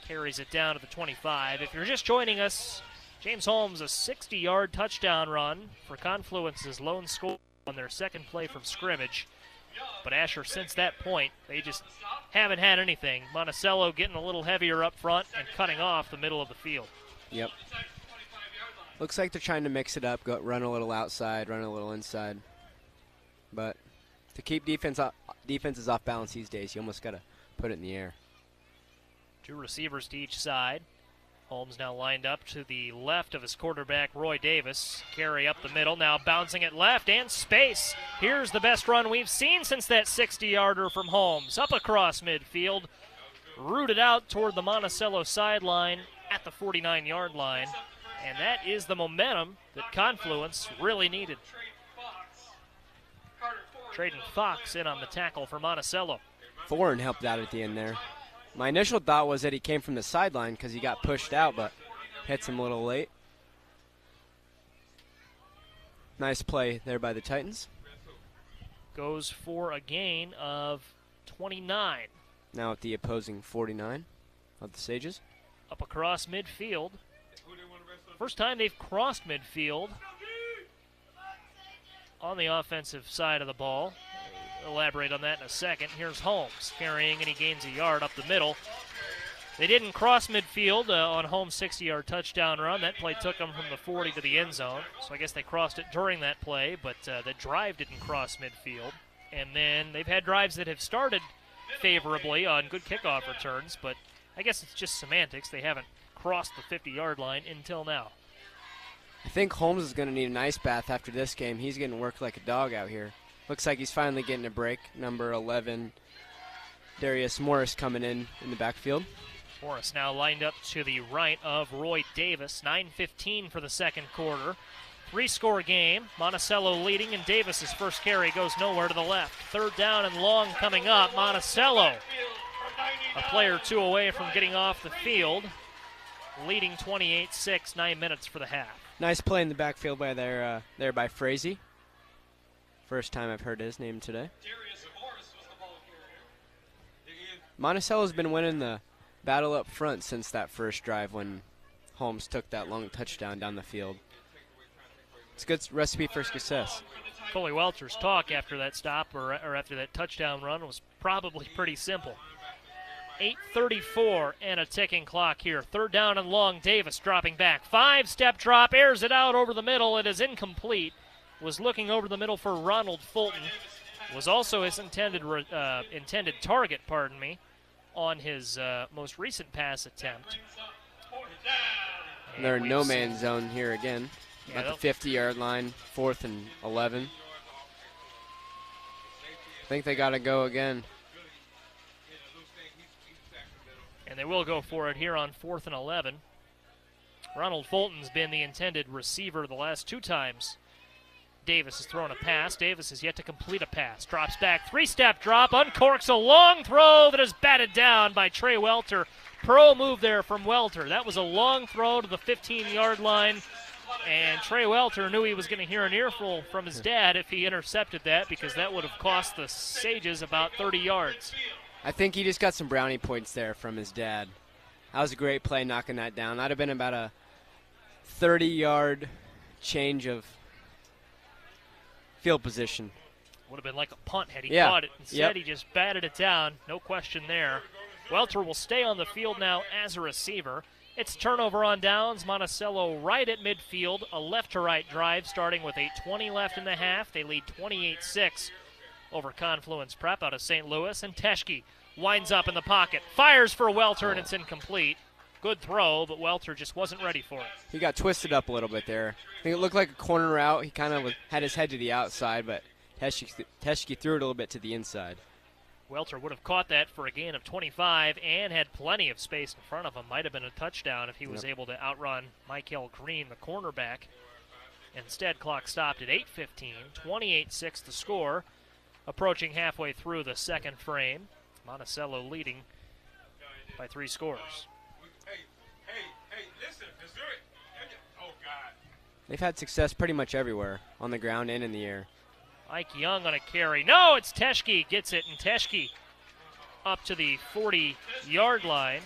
carries it down to the 25. If you're just joining us, James Holmes, a 60 yard touchdown run for Confluence's lone score on their second play from scrimmage. But Asher, since that point, they just haven't had anything. Monticello getting a little heavier up front and cutting off the middle of the field. Yep. Looks like they're trying to mix it up, go, run a little outside, run a little inside. But to keep defense defenses off balance these days, you almost got to put it in the air. Two receivers to each side. Holmes now lined up to the left of his quarterback, Roy Davis. Carry up the middle, now bouncing it left and space. Here's the best run we've seen since that 60 yarder from Holmes. Up across midfield, rooted out toward the Monticello sideline at the 49 yard line. And that is the momentum that Confluence really needed. Traden Fox in on the tackle for Monticello. Thorne helped out at the end there. My initial thought was that he came from the sideline because he got pushed out, but hits him a little late. Nice play there by the Titans. Goes for a gain of 29. Now at the opposing 49 of the Sages. up across midfield. First time they've crossed midfield on the offensive side of the ball. Elaborate on that in a second. Here's Holmes carrying, and he gains a yard up the middle. They didn't cross midfield uh, on Holmes' 60 yard touchdown run. That play took them from the 40 to the end zone. So I guess they crossed it during that play, but uh, the drive didn't cross midfield. And then they've had drives that have started favorably on good kickoff returns, but I guess it's just semantics. They haven't crossed the 50 yard line until now. I think Holmes is going to need an ice bath after this game. He's getting worked like a dog out here. Looks like he's finally getting a break. Number 11, Darius Morris coming in in the backfield. Morris now lined up to the right of Roy Davis. 9.15 for the second quarter. Three score game. Monticello leading, and Davis's first carry goes nowhere to the left. Third down and long coming up. Monticello, a player two away from getting off the field, leading 28 6, nine minutes for the half. Nice play in the backfield by there, uh, there by Frazee. First time I've heard his name today. Monticello's been winning the battle up front since that first drive when Holmes took that long touchdown down the field. It's a good recipe for success. Cully Welter's talk after that stop or, or after that touchdown run was probably pretty simple. 8.34 and a ticking clock here. Third down and long. Davis dropping back. Five step drop, airs it out over the middle. It is incomplete. Was looking over the middle for Ronald Fulton. Was also his intended uh, intended target, pardon me, on his uh, most recent pass attempt. And They're in no man's zone here again. Yeah, at the 50 yard line, fourth and 11. I think they got to go again. And they will go for it here on fourth and 11. Ronald Fulton's been the intended receiver the last two times Davis has thrown a pass. Davis has yet to complete a pass. Drops back, three step drop, uncorks a long throw that is batted down by Trey Welter. Pro move there from Welter. That was a long throw to the 15 yard line. And Trey Welter knew he was going to hear an earful from his dad if he intercepted that because that would have cost the Sages about 30 yards. I think he just got some brownie points there from his dad. That was a great play knocking that down. That'd have been about a 30 yard change of field position. Would have been like a punt had he yeah. caught it. Instead, yep. he just batted it down. No question there. Welter will stay on the field now as a receiver. It's turnover on downs. Monticello right at midfield. A left to right drive starting with 8.20 left in the half. They lead 28 6 over Confluence Prep out of St. Louis. And Teschke winds up in the pocket. Fires for Welter, and it's incomplete. Good throw, but Welter just wasn't ready for it. He got twisted up a little bit there. I think it looked like a corner route. He kind of had his head to the outside, but Teschke, threw it a little bit to the inside. Welter would have caught that for a gain of 25 and had plenty of space in front of him. Might have been a touchdown if he was yep. able to outrun Michael Green, the cornerback. Instead, clock stopped at 8:15. 28-6 the score. Approaching halfway through the second frame, Monticello leading by three scores. They've had success pretty much everywhere, on the ground and in the air. Ike Young on a carry. No, it's Teschke gets it, and Teschke up to the 40-yard line.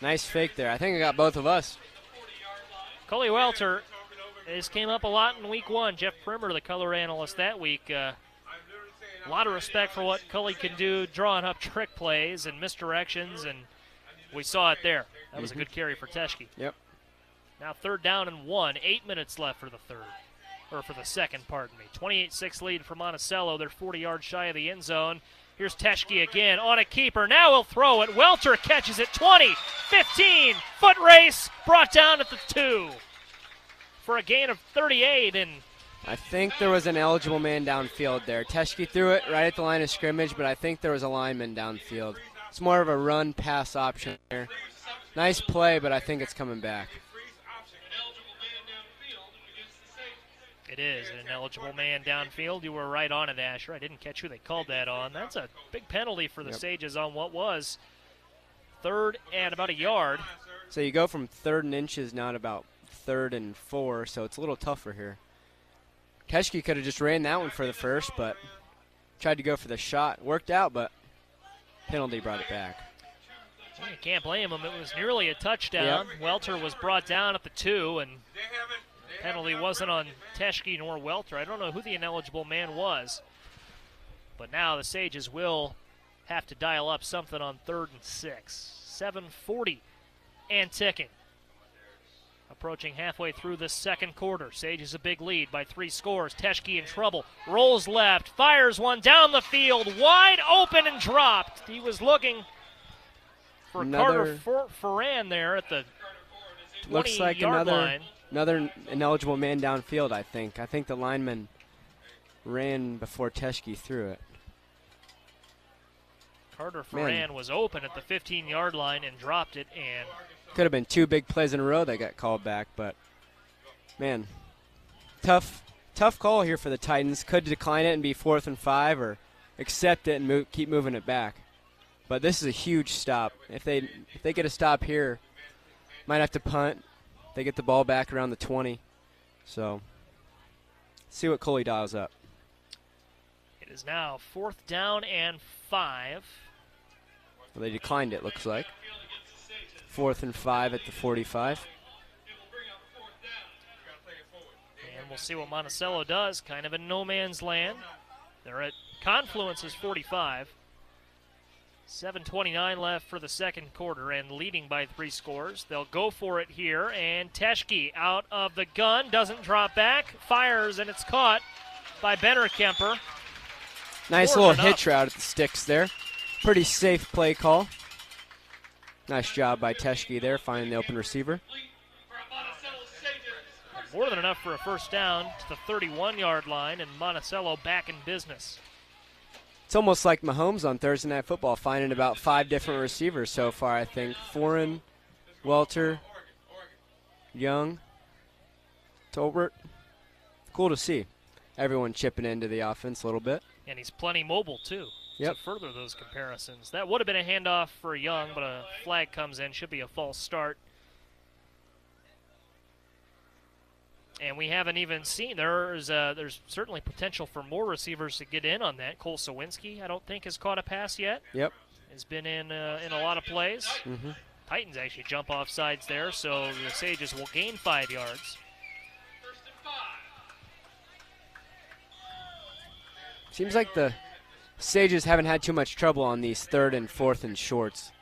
Nice fake there. I think I got both of us. Cully Welter, this came up a lot in week one. Jeff Primer, the color analyst that week, uh, a lot of respect for what Cully can do, drawing up trick plays and misdirections, and we saw it there. That was mm-hmm. a good carry for Teschke. Yep. Now third down and one. Eight minutes left for the third. Or for the second, pardon me. 28-6 lead for Monticello. They're 40 yards shy of the end zone. Here's Teschke again on a keeper. Now he'll throw it. Welter catches it. 20, 15. Foot race brought down at the two for a gain of 38. And I think there was an eligible man downfield there. Teschke threw it right at the line of scrimmage, but I think there was a lineman downfield. It's more of a run pass option there. Nice play, but I think it's coming back. It is an eligible man downfield. You were right on it, Asher. I didn't catch who they called that on. That's a big penalty for the yep. Sages on what was third and about a yard. So you go from third and inches now to about third and four, so it's a little tougher here. Teschke could have just ran that one for the first, but tried to go for the shot. Worked out, but penalty brought it back. You can't blame him. It was nearly a touchdown. Yep. Welter was brought down at the two, and penalty wasn't on Teschke nor Welter. I don't know who the ineligible man was. But now the Sages will have to dial up something on third and six. 740 and ticking. Approaching halfway through the second quarter. Sage is a big lead by three scores. Teschke in trouble. Rolls left. Fires one down the field. Wide open and dropped. He was looking for another, Carter Ferran there at the 20 looks like yard another line. another ineligible man downfield. I think. I think the lineman ran before Teschke threw it. Carter Man. Ferran was open at the 15 yard line and dropped it, and Could have been two big plays in a row that got called back, but man, tough, tough call here for the Titans. Could decline it and be fourth and five, or accept it and move, keep moving it back. But this is a huge stop. If they if they get a stop here, might have to punt. They get the ball back around the 20. So, see what Cully dials up. it is now fourth down and five. Well, they declined it. Looks like fourth and five at the 45. And we'll see what Monticello does, kind of in no man's land. They're at Confluence's 45. 7.29 left for the second quarter and leading by three scores. They'll go for it here, and Teschke out of the gun, doesn't drop back, fires, and it's caught by Benner Kemper. Nice More little hitch route at the sticks there. Pretty safe play call. Nice job by Teschke there, finding the open receiver. More than enough for a first down to the 31 yard line, and Monticello back in business. It's almost like Mahomes on Thursday Night Football, finding about five different receivers so far, I think. Foreign, Welter, Young, Tolbert. Cool to see. Everyone chipping into the offense a little bit. And he's plenty mobile, too. Yep. To further those comparisons. That would have been a handoff for Young, but a flag comes in. Should be a false start. And we haven't even seen there's uh, there's certainly potential for more receivers to get in on that. Cole Sawinski, I don't think has caught a pass yet. Yep. Has been in uh, in a lot of plays. Mm-hmm. Titans actually jump off sides there, so the Sages will gain five yards. Seems like the Sages haven't had too much trouble on these third and fourth and shorts.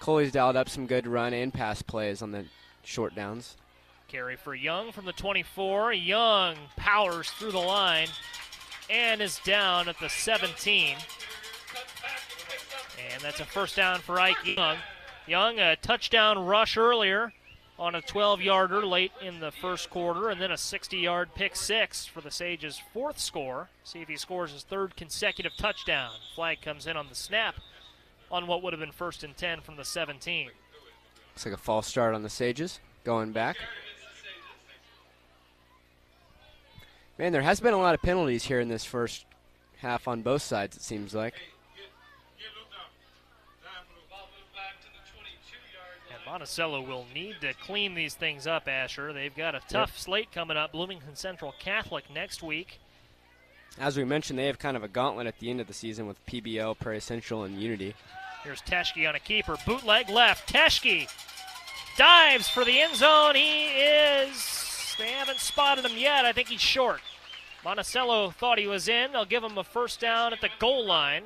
Cully's dialed up some good run and pass plays on the short downs. Carry for Young from the 24. Young powers through the line and is down at the 17. And that's a first down for Ike Young. Young, a touchdown rush earlier on a 12 yarder late in the first quarter, and then a 60 yard pick six for the Sages' fourth score. See if he scores his third consecutive touchdown. Flag comes in on the snap on what would have been first and 10 from the 17. Looks like a false start on the Sages. Going back. Man, there has been a lot of penalties here in this first half on both sides, it seems like. Monticello will need to clean these things up, Asher. They've got a tough slate coming up. Bloomington Central Catholic next week. As we mentioned, they have kind of a gauntlet at the end of the season with PBL, Prairie Central, and Unity. Here's Teschke on a keeper. Bootleg left. Teschke dives for the end zone. He is. They haven't spotted him yet. I think he's short. Monticello thought he was in. They'll give him a first down at the goal line.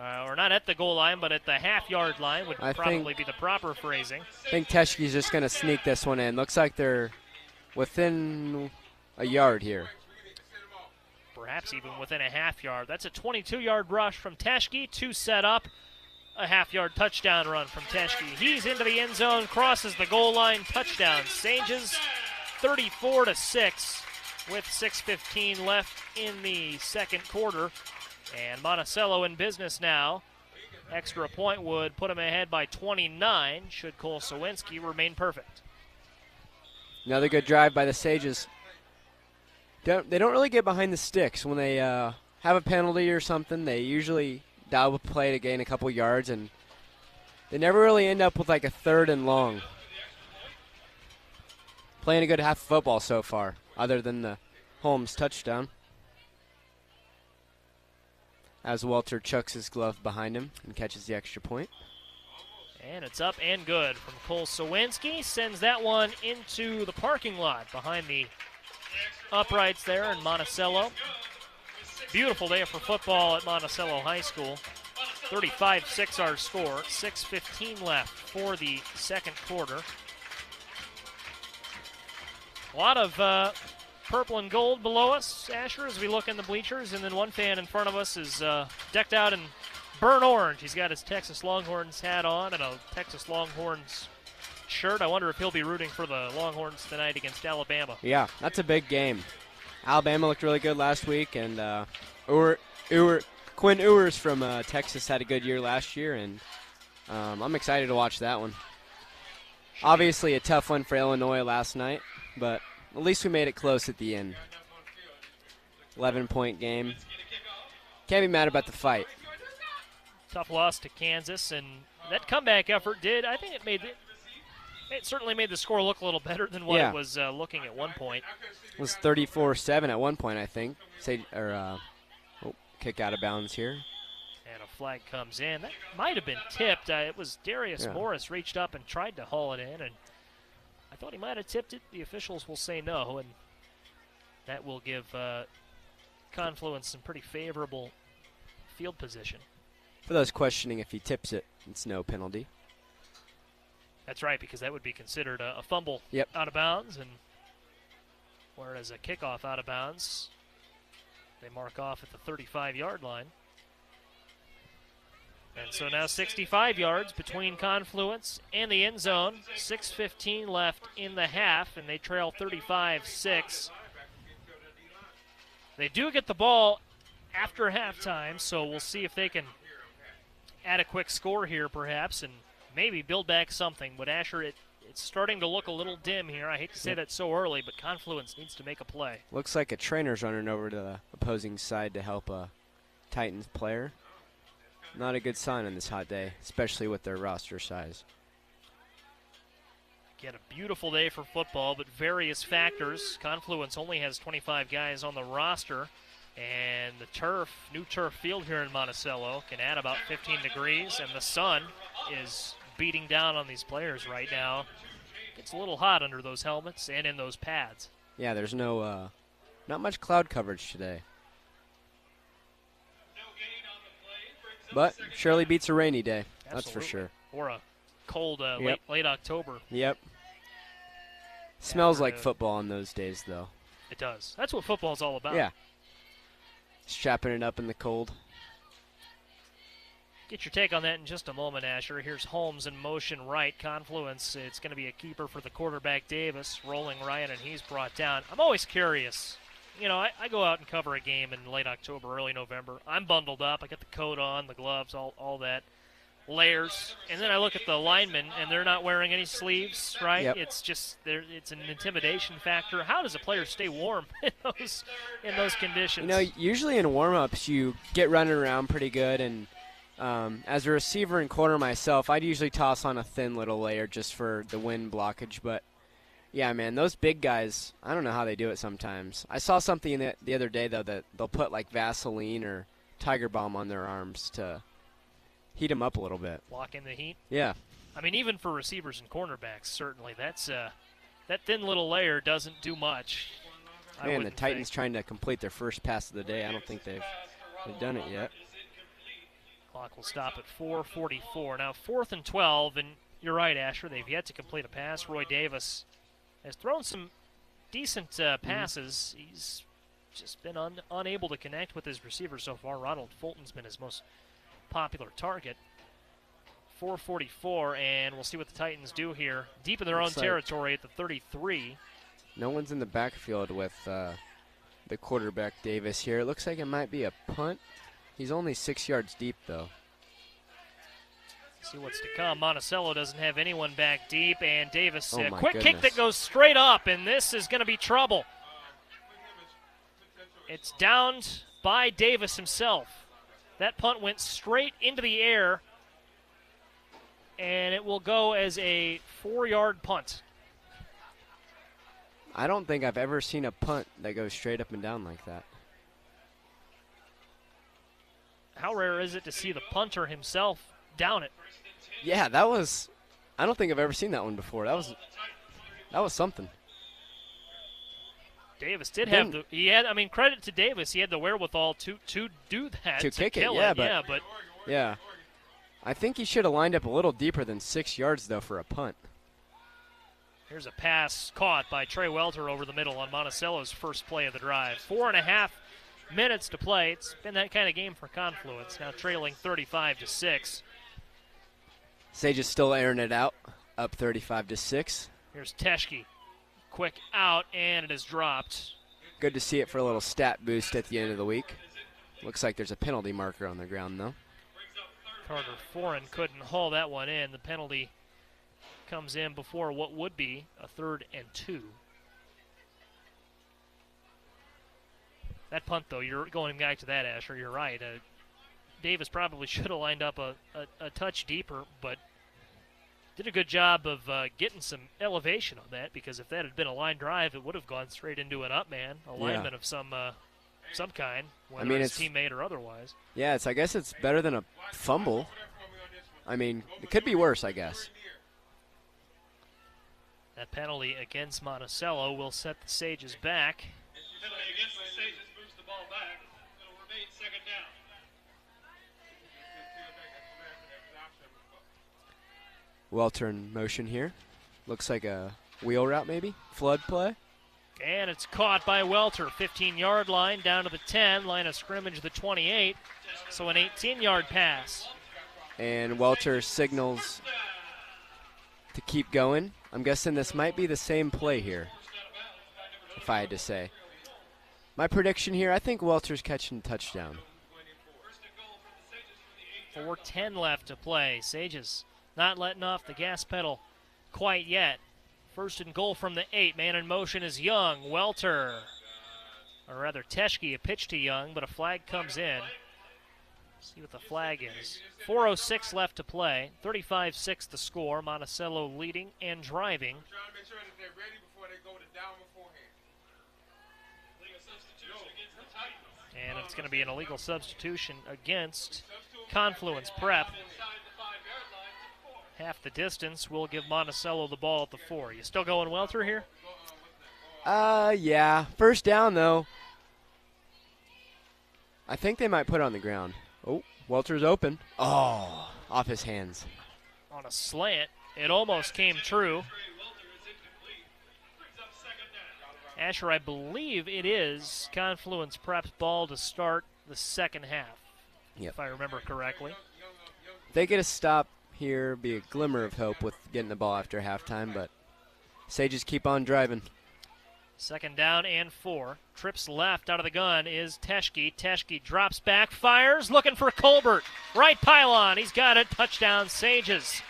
Uh, or not at the goal line, but at the half yard line would I probably think- be the proper phrasing. I think Teschke's just going to sneak this one in. Looks like they're within a yard here. perhaps even within a half yard. That's a 22 yard rush from Teschke, two set up, a half yard touchdown run from Teschke. He's into the end zone, crosses the goal line, touchdown. Sages 34 to 6 with 6.15 left in the second quarter. And Monticello in business now. Extra point would put him ahead by 29 should Cole Sawinski remain perfect. Another good drive by the Sages. Don't, they don't really get behind the sticks when they uh, have a penalty or something. They usually dial a play to gain a couple yards, and they never really end up with like a third and long. Playing a good half of football so far, other than the Holmes touchdown. As Welter chucks his glove behind him and catches the extra point. And it's up and good from Cole Sawinski. Sends that one into the parking lot behind the uprights there in Monticello. Beautiful day for football at Monticello High School. 35 6 our score. 6.15 left for the second quarter. A lot of uh, purple and gold below us, Asher, as we look in the bleachers. And then one fan in front of us is uh, decked out in burnt orange. He's got his Texas Longhorns hat on and a Texas Longhorns shirt. I wonder if he'll be rooting for the Longhorns tonight against Alabama. Yeah, that's a big game. Alabama looked really good last week, and uh, Quinn Ewers from uh, Texas had a good year last year, and um, I'm excited to watch that one. Obviously, a tough one for Illinois last night, but at least we made it close at the end. 11 point game. Can't be mad about the fight. Tough loss to Kansas, and that comeback effort did. I think it made it. It certainly made the score look a little better than what Yeah. it was uh, looking at one point. It was 34-7 at one point, I think. Say or uh, oh, kick out of bounds here. And a flag comes in. That might have been tipped. Uh, it was Darius Yeah. Morris reached up and tried to haul it in, and thought he might have tipped it. The officials will say no, and that will give uh, Confluence some pretty favorable field position. For those questioning if he tips it, it's no penalty. That's right, because that would be considered a, a fumble Yep. out of bounds, and whereas a kickoff out of bounds, they mark off at the 35-yard line. And so now 65 yards between Confluence and the end zone. 6:15 left in the half, and they trail 35-6. They do get the ball after halftime, so we'll see if they can add a quick score here, perhaps, and maybe build back something. But Asher, it, it's starting to look a little dim here. I hate to say that so early, but Confluence needs to make a play. Looks like a trainer's running over to the opposing side to help a Titans player. Not a good sign on this hot day, especially with their roster size. Again, a beautiful day for football, but various factors. Confluence only has 25 guys on the roster, and the turf, new turf field here in Monticello, can add about 15 degrees, and the sun is beating down on these players right now. It's a little hot under those helmets and in those pads. Yeah, there's no, uh, not much cloud coverage today. But surely beats a rainy day. That's for sure. Or a cold uh, Yep. late late October. Yep. Smells like afternoon. football on those days, though. It does. That's what football's all about. Yeah. Strapping it up in the cold. Get your take on that in just a moment, Asher. Here's Holmes in motion right. Confluence. It's going to be a keeper for the quarterback Davis. Rolling Ryan, and he's brought down. I'm always curious. You know, I, I go out and cover a game in late October, early November. I'm bundled up. I got the coat on, the gloves, all, all that. Layers. And then I look at the linemen, and they're not wearing any sleeves, right? Yep. It's just, there. it's an intimidation factor. How does a player stay warm in those, in those conditions? You know, usually in warm-ups, you get running around pretty good, and um, as a receiver and corner myself, I'd usually toss on a thin little layer just for the wind blockage. But yeah, man, those big guys, I don't know how they do it sometimes. I saw something the, the other day though that they'll put like Vaseline or Tiger Balm on their arms to heat them up a little bit. Lock in the heat. Yeah, I mean, even for receivers and cornerbacks, certainly that's uh, that thin little layer doesn't do much. Man, the Titans think. trying to complete their first pass of the day. I don't think they've, they've done it yet. Clock will stop at 4:44 now. Fourth and 12, and you're right, Asher. They've yet to complete a pass. Roy Davis has thrown some decent uh, Mm-hmm. passes. He's just been un- unable to connect with his receivers so far. Ronald Fulton's been his most popular target. 444, and we'll see what the Titans do here. Deep in their Looks own like- territory at the 33. No one's in the backfield with uh, the quarterback Davis here. It looks like it might be a punt. He's only six yards deep, though. See what's to come. Monticello doesn't have anyone back deep, and Davis, Oh a quick kick that goes straight up, and this is going to be trouble. It's downed by Davis himself. That punt went straight into the air, and it will go as a four yard punt. I don't think I've ever seen a punt that goes straight up and down like that. How rare is it to see the punter himself down it? Yeah, that was. I don't think I've ever seen that one before. That was. That was something. Davis did have the he had I mean credit to Davis he had the wherewithal to to do that To kick it, yeah, but- yeah but Yeah. I think he should have lined up a little deeper than six yards though for a punt. Here's a pass caught by Trey Welter over the middle on Monticello's first play of the drive. Four and a half minutes to play. It's been that kind of game for Confluence. Now trailing 35 to six. Sage is still airing it out, up 35 to six. Here's Teschke, quick out, and it is dropped. Good to see it for a little stat boost at the end of the week. Looks like there's a penalty marker on the ground, though. Carter Foreign couldn't haul that one in. The penalty comes in before what would be a third and two. That punt, though, you're going back to that, Asher. You're right. Uh, Davis probably should have lined up a, a, a, touch deeper, but did a good job of uh, getting some elevation on that because if that had been a line drive, it would have gone straight into an up man, alignment yeah. of some uh, some kind, whether I mean, it's teammate or otherwise. Yeah, it's. I guess it's better than a fumble. I mean, it could be worse, I guess. That penalty against Monticello will set the Sages back. Welter in motion here. Looks like a wheel route, maybe? Flood play? And it's caught by Welter. 15 yard line down to the 10, line of scrimmage the 28. So an 18 yard pass. And Welter signals to keep going. I'm guessing this might be the same play here, if I had to say. My prediction here I think Welter's catching a touchdown. 4.10 left to play. Sages not letting off the gas pedal quite yet. First and goal from the eight. Man in motion is Young. Welter, or rather Teschke, a pitch to Young, but a flag comes in. See what the flag is. 4.06 left to play. 35 6 the score. Monticello leading and driving. And it's going to be an illegal substitution against Confluence Prep half the distance. We'll give Monticello the ball at the four. You still going Welter here? Uh, yeah. First down, though. I think they might put on the ground. Oh, Welter's open. Oh, off his hands. On a slant. It almost came true. Asher, I believe it is Confluence Prep's ball to start the second half, yep. if I remember correctly. They get a stop here, be a glimmer of hope with getting the ball after halftime, but Sages keep on driving. Second down and four. Trips left out of the gun is Teschke. Teschke drops back, fires, looking for Colbert. Right pylon. He's got it. Touchdown, Sages.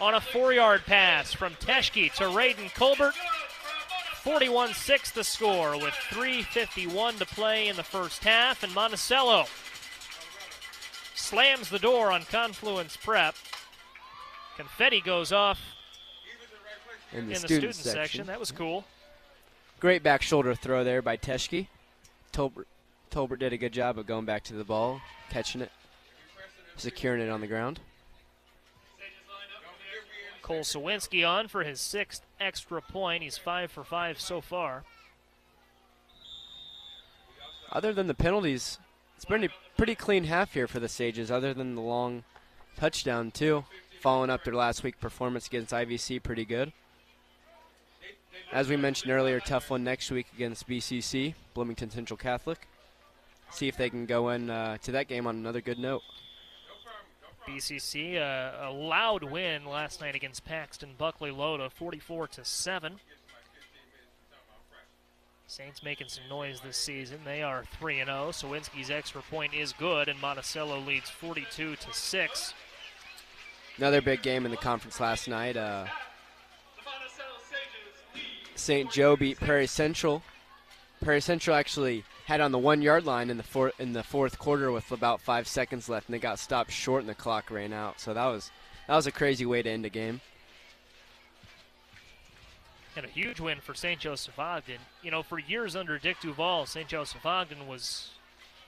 On a four yard pass from Teschke to Raiden Colbert. 41 6 the score with 3.51 to play in the first half. And Monticello slams the door on Confluence Prep. Confetti goes off in the, in student, the student section. section. That was cool. Great back shoulder throw there by Teschke. Tolbert, Tolbert did a good job of going back to the ball, catching it, securing it on the ground. Cole Sawinski on for his sixth extra point. He's five for five so far. Other than the penalties, it's been a pretty clean half here for the Sages, other than the long touchdown, too following up their last week performance against IVC pretty good. As we mentioned earlier, tough one next week against BCC, Bloomington Central Catholic. See if they can go in uh, to that game on another good note. BCC uh, a loud win last night against Paxton Buckley Loda, 44 to seven. Saints making some noise this season. They are 3 0. Sawinski's extra point is good, and Monticello leads 42 to 6. Another big game in the conference last night. Uh, St. Joe beat Prairie Central. Prairie Central actually had on the one yard line in the four, in the fourth quarter with about five seconds left, and they got stopped short, and the clock ran out. So that was that was a crazy way to end a game. And a huge win for St. Joseph Ogden. You know, for years under Dick Duval, St. Joseph Ogden was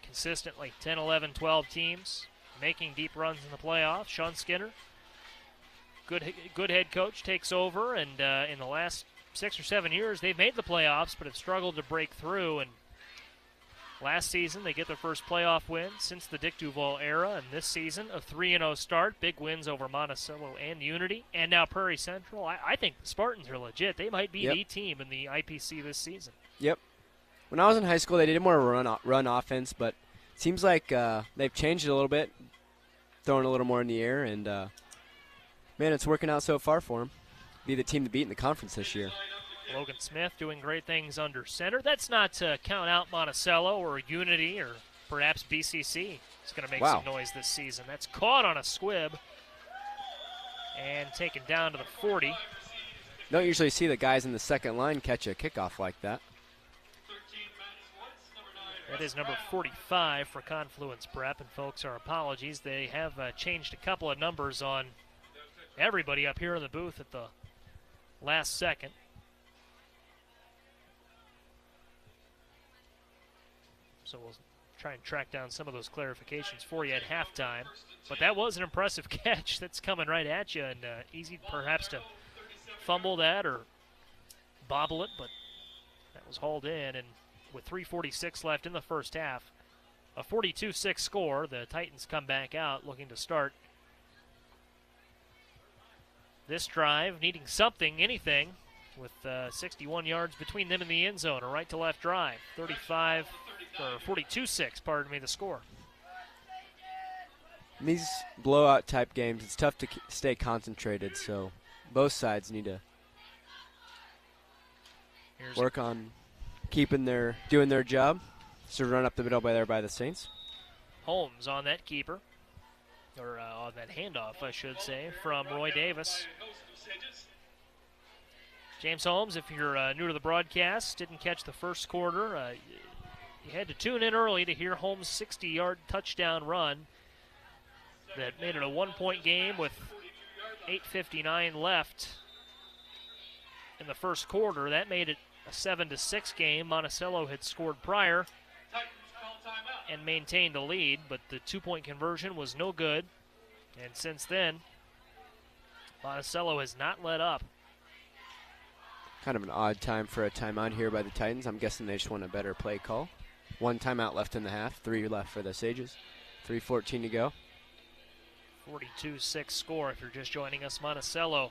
consistently 10, 11, 12 teams making deep runs in the playoffs. Sean Skinner good good head coach takes over, and uh, in the last six or seven years, they've made the playoffs, but have struggled to break through. And last season, they get their first playoff win since the Dick Duval era, and this season, a 3 0 start, big wins over Monticello and Unity, and now Prairie Central. I, I think the Spartans are legit. They might be yep. the team in the IPC this season. Yep. When I was in high school, they did more run run offense, but it seems like uh, they've changed it a little bit, throwing a little more in the air, and uh, man, it's working out so far for him. Be the team to beat in the conference this year. Logan Smith doing great things under center. That's not to count out Monticello or Unity or perhaps BCC is going to make Wow. some noise this season. That's caught on a squib and taken down to the 40. Don't usually see the guys in the second line catch a kickoff like that. That is number 45 for Confluence Prep. And, folks, our apologies. They have uh, changed a couple of numbers on everybody up here in the booth at the last second. So we'll try and track down some of those clarifications for you at halftime. But that was an impressive catch that's coming right at you, and uh, easy perhaps to fumble that or bobble it, but that was hauled in. And with 3:46 left in the first half, a 42-6 score. The Titans come back out looking to start this drive, needing something, anything, with uh, 61 yards between them and the end zone. A right to left drive, 35 or 42-6, pardon me, the score. In these blowout type games, it's tough to stay concentrated, so both sides need to Here's work on keeping their doing their job. So run up the middle by there by the Saints. Holmes on that keeper, or uh, on that handoff, I should say, from Roy Davis. James Holmes, if you're uh, new to the broadcast, didn't catch the first quarter, uh, you had to tune in early to hear Holmes' 60 yard touchdown run that made it a one point game with 8.59 left in the first quarter. That made it a 7 to 6 game. Monticello had scored prior and maintained the lead, but the two point conversion was no good. And since then, Monticello has not let up. Kind of an odd time for a timeout here by the Titans. I'm guessing they just want a better play call. One timeout left in the half, three left for the Sages. 3.14 to go. 42 6 score if you're just joining us. Monticello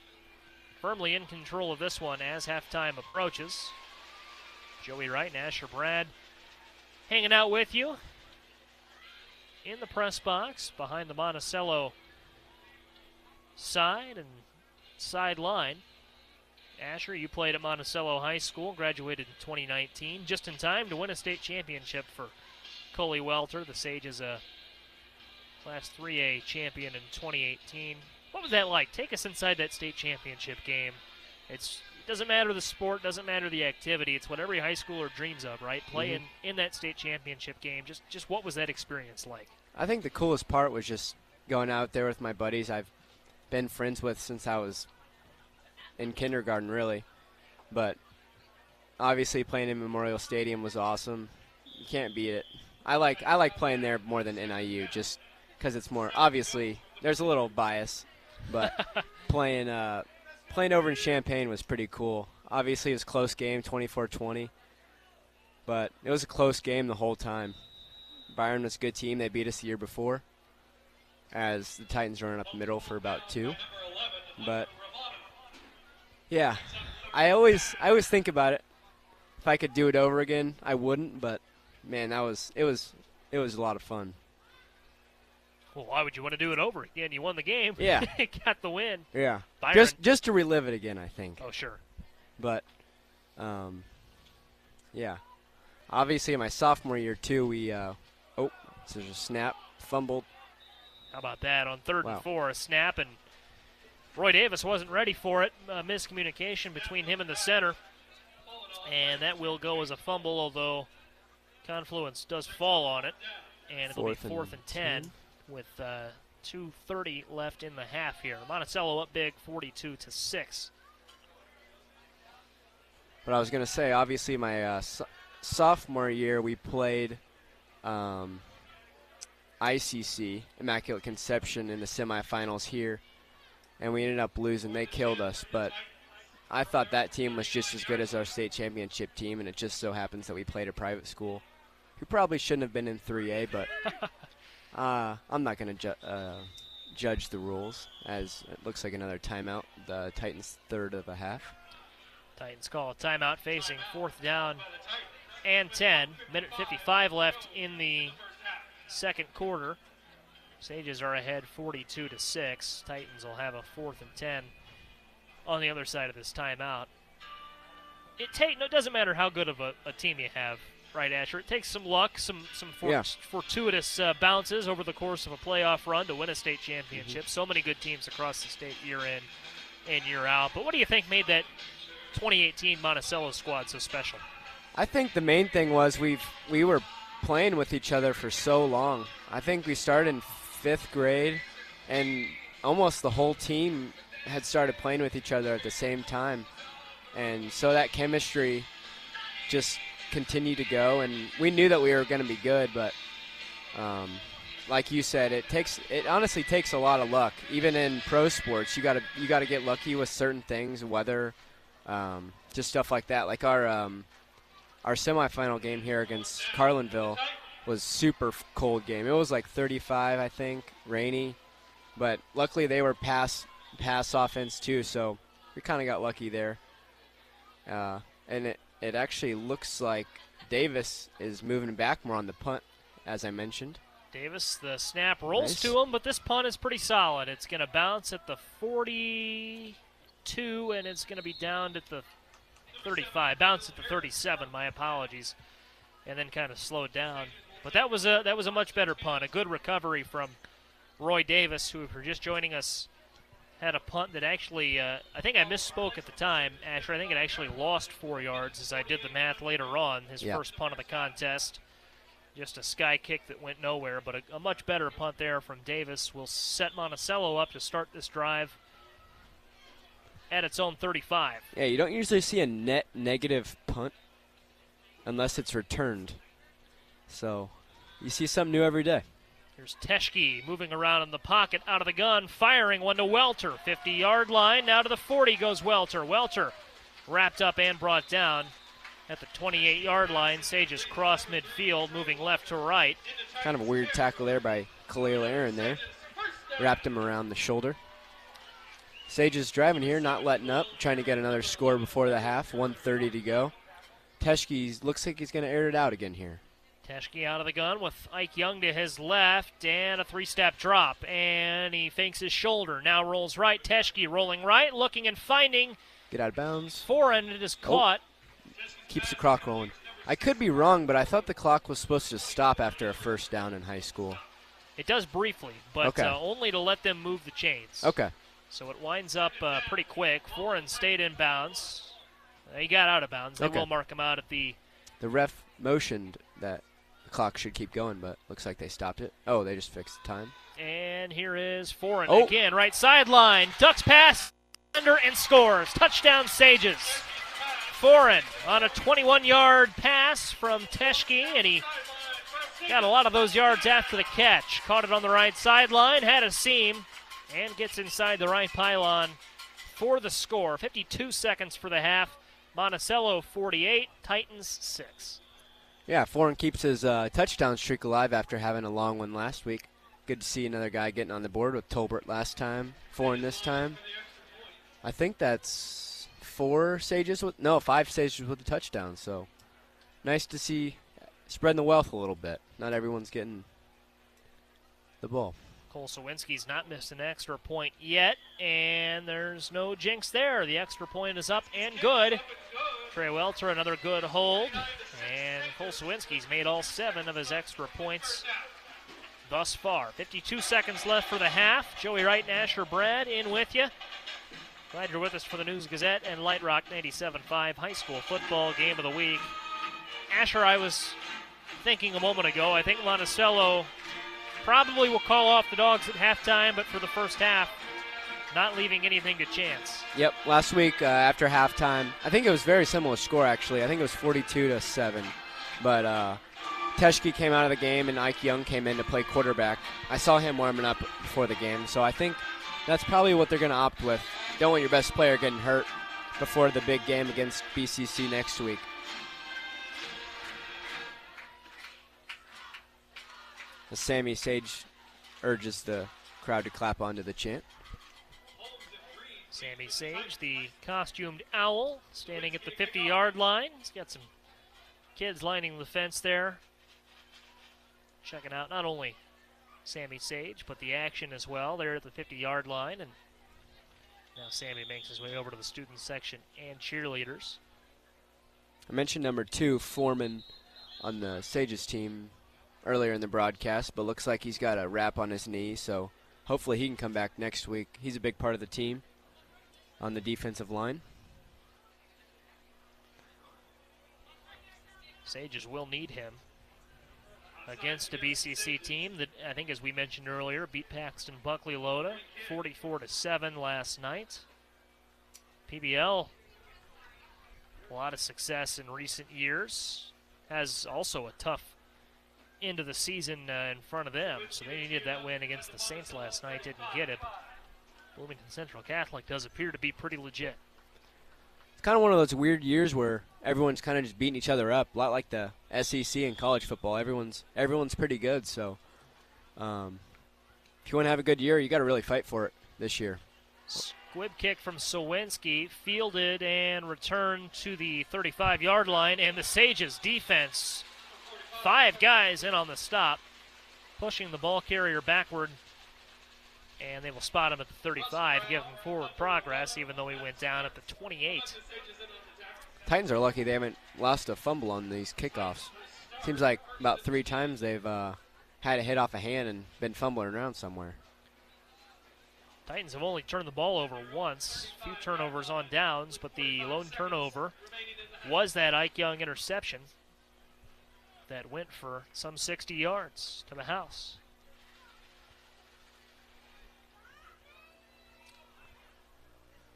firmly in control of this one as halftime approaches. Joey Wright and Asher Bradd hanging out with you in the press box behind the Monticello side and sideline. Asher, you played at Monticello High School, graduated in 2019, just in time to win a state championship for Cully Welter. The Sages a Class 3A champion in 2018. What was that like? Take us inside that state championship game. It's it doesn't matter the sport, doesn't matter the activity. It's what every high schooler dreams of, right? Playing in that state championship game. Just just what was that experience like? I think the coolest part was just going out there with my buddies I've been friends with since I was in kindergarten, really. But obviously, playing in Memorial Stadium was awesome. You can't beat it. I like I like playing there more than NIU, just because it's more. Obviously, there's a little bias, but playing uh, playing over in Champaign was pretty cool. Obviously, it was a close game, 24-20, but it was a close game the whole time. Byron was a good team. They beat us the year before, as the Titans running up the middle for about two. But yeah, I always I always think about it. If I could do it over again, I wouldn't. But man, that was it was it was a lot of fun. Well, why would you want to do it over again? You won the game. Yeah. got the win. Yeah, Byron- just just to relive it again, I think. Oh sure. But um, yeah, obviously in my sophomore year too, we uh, oh, so there's a snap, fumbled. How about that on third Wow. and four? A snap and Roy Davis wasn't ready for it. Uh, miscommunication between him and the center, and that will go as a fumble. Although Confluence does fall on it, and it'll Fourth be and fourth and ten, 10. With uh, 2:30 left in the half here. Monticello up big, 42 to six. But I was gonna say, obviously, my uh, so- sophomore year we played um, ICC Immaculate Conception in the semifinals here, and we ended up losing. They killed us, but I thought that team was just as good as our state championship team, and it just so happens that we played a private school, who probably shouldn't have been in 3A, but uh, I'm not gonna ju- uh, judge the rules as it looks like another timeout. The Titans' third of a half. Titans call a timeout facing fourth down and 10. Minute 55 left in the second quarter. Sages are ahead 42 to 6. Titans will have a fourth and 10 on the other side of this timeout. It take it doesn't matter how good of a, a team you have. Right, Asher. It takes some luck, some some for- Yeah. fortuitous uh, bounces over the course of a playoff run to win a state championship. Mm-hmm. So many good teams across the state year in and year out. But what do you think made that 2018 Monticello squad so special? I think the main thing was we've we were playing with each other for so long. I think we started in fifth grade, and almost the whole team had started playing with each other at the same time, and so that chemistry just continued to go. And we knew that we were going to be good, but um, like you said, it takes it honestly takes a lot of luck. Even in pro sports, you got to you got to get lucky with certain things, weather, um, just stuff like that. Like our um, our semifinal game here against Carlinville was super cold game. It was like 35, I think, rainy, but luckily they were pass pass offense too, so we kind of got lucky there. Uh, and it it actually looks like Davis is moving back more on the punt, as I mentioned. Davis, the snap rolls Nice. to him, but this punt is pretty solid. It's going to bounce at the 42, and it's going to be down at the 35. Bounce at the 37. My apologies, and then kind of slowed down. But that was a that was a much better punt. A good recovery from Roy Davis, who, if you're just joining us, had a punt that actually uh, I think I misspoke at the time, Asher. I think it actually lost four yards as I did the math later on. His Yeah. first punt of the contest. Just a sky kick that went nowhere, but a, a much better punt there from Davis will set Monticello up to start this drive at its own 35. Yeah, you don't usually see a net negative punt unless it's returned. So you see something new every day. Here's Teschke moving around in the pocket, out of the gun, firing one to Welter. 50 yard line, now to the 40 goes Welter. Welter wrapped up and brought down at the 28 yard line. Sages cross midfield, moving left to right. Kind of a weird tackle there by Khalil Aaron there. Wrapped him around the shoulder. Sage is driving here, not letting up, trying to get another score before the half. 130 to go. Teschke looks like he's going to air it out again here. Teschke out of the gun with Ike Young to his left and a three step drop. And he fakes his shoulder. Now rolls right. Teschke rolling right, looking and finding Get out of bounds. Foreign. It is caught. Keeps the clock rolling. I could be wrong, but I thought the clock was supposed to stop after a first down in high school. It does briefly, but Okay. uh, only to let them move the chains. Okay. So it winds up uh, pretty quick. Foreign stayed in bounds. He got out of bounds. They Okay. will mark him out at the. The ref motioned that clock should keep going, but looks like they stopped it. Oh, they just fixed the time. And here is Foreign Oh. again, right sideline. Ducks pass under and scores. Touchdown Sages. Foreign on a 21 yard pass from Teschke, and he got a lot of those yards after the catch. Caught it on the right sideline, had a seam, and gets inside the right pylon for the score. 52 seconds for the half. Monticello 48, Titans 6. Yeah, Foreign keeps his uh, touchdown streak alive after having a long one last week. Good to see another guy getting on the board with Tolbert last time, Foreign this time. I think that's four Sages with no five Sages with a touchdown. So nice to see spreading the wealth a little bit. Not everyone's getting the ball. Cole Sawinski's not missed an extra point yet, and there's no jinx there. The extra point is up and good. Trey Welter, another good hold, and Cole Sawinski's made all seven of his extra points thus far. 52 seconds left for the half. Joey Wright and Asher Bradd in with you. Glad you're with us for the News Gazette and Light Rock 97.5 High School Football Game of the Week. Asher, I was thinking a moment ago, I think Monticello probably will call off the dogs at halftime, but for the first half, not leaving anything to chance. Yep, last week uh, after halftime, I think it was very similar score actually. I think it was 42 to 7. But uh, came out of the game and Ike Young came in to play quarterback. I saw him warming up before the game, so I think that's probably what they're going to opt with. Don't want your best player getting hurt before the big game against BCC next week. As Sammy Sage urges the crowd to clap onto the chant. Sammy Sage, the costumed owl, standing at the 50 yard line. He's got some kids lining the fence there, checking out not only Sammy Sage, but the action as well. There at the 50 yard line. And now Sammy makes his way over to the student section and cheerleaders. I mentioned number two, Foreman on the Sages team earlier in the broadcast, but looks like he's got a wrap on his knee, so hopefully he can come back next week. He's a big part of the team on the defensive line. Sages will need him against a BCC team that I think, as we mentioned earlier, beat Paxton Buckley Loda 44 to seven last night. PBL, a lot of success in recent years, has also a tough end of the season uh, in front of them, so they needed that win against the Saints last night. Didn't get it. Bloomington Central Catholic does appear to be pretty legit. It's kind of one of those weird years where everyone's kind of just beating each other up, a lot like the SEC in college football. Everyone's everyone's pretty good, so um, if you want to have a good year, you got to really fight for it this year. Squib kick from Sawinski, fielded and returned to the 35-yard line, and the Sages defense, five guys in on the stop, pushing the ball carrier backward and they will spot him at the 35, give him forward progress, even though he went down at the 28. Titans are lucky they haven't lost a fumble on these kickoffs. Seems like about three times they've uh, had a hit off a hand and been fumbling around somewhere. Titans have only turned the ball over once, a few turnovers on downs, but the lone turnover was that Ike Young interception that went for some 60 yards to the house.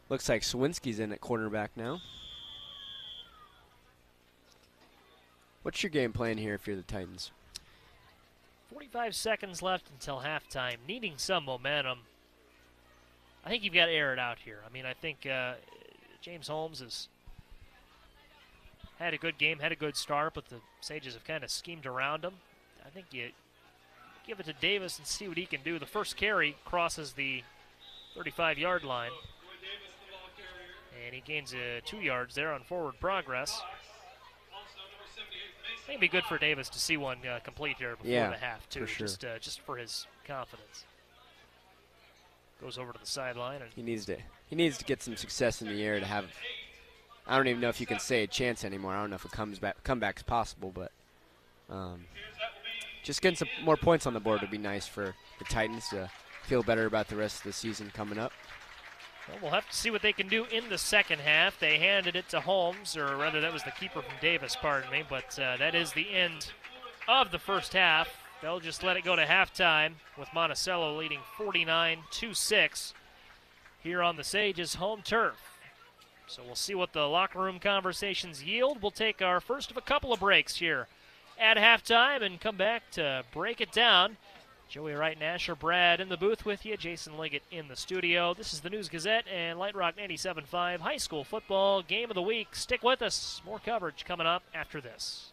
Looks like Sawinski's in at cornerback now. What's your game plan here if you're the Titans? 45 seconds left until halftime. Needing some momentum. I think you've got to air it out here. I mean, I think uh, James Holmes has had a good game, had a good start, but the Sages have kind of schemed around him. I think you give it to Davis and see what he can do. The first carry crosses the 35 yard line. And he gains uh, two yards there on forward progress. I think it'd be good for Davis to see one uh, complete here before yeah, the half, too, sure. just uh, just for his confidence. Goes over to the sideline and he needs to he needs to get some success in the air to have. I don't even know if you can say a chance anymore. I don't know if a comes back comeback's possible, but um, just getting some more points on the board would be nice for the Titans to feel better about the rest of the season coming up. Well, we'll have to see what they can do in the second half. They handed it to Holmes, or rather, that was the keeper from Davis, pardon me, but uh, that is the end of the first half. They'll just let it go to halftime with Monticello leading 49 6 here on the Sages home turf. So we'll see what the locker room conversations yield. We'll take our first of a couple of breaks here at halftime and come back to break it down. Joey Wright and Asher Bradd in the booth with you. Jason Liggett in the studio. This is the News Gazette and Light Rock 97.5 High School Football Game of the Week. Stick with us. More coverage coming up after this.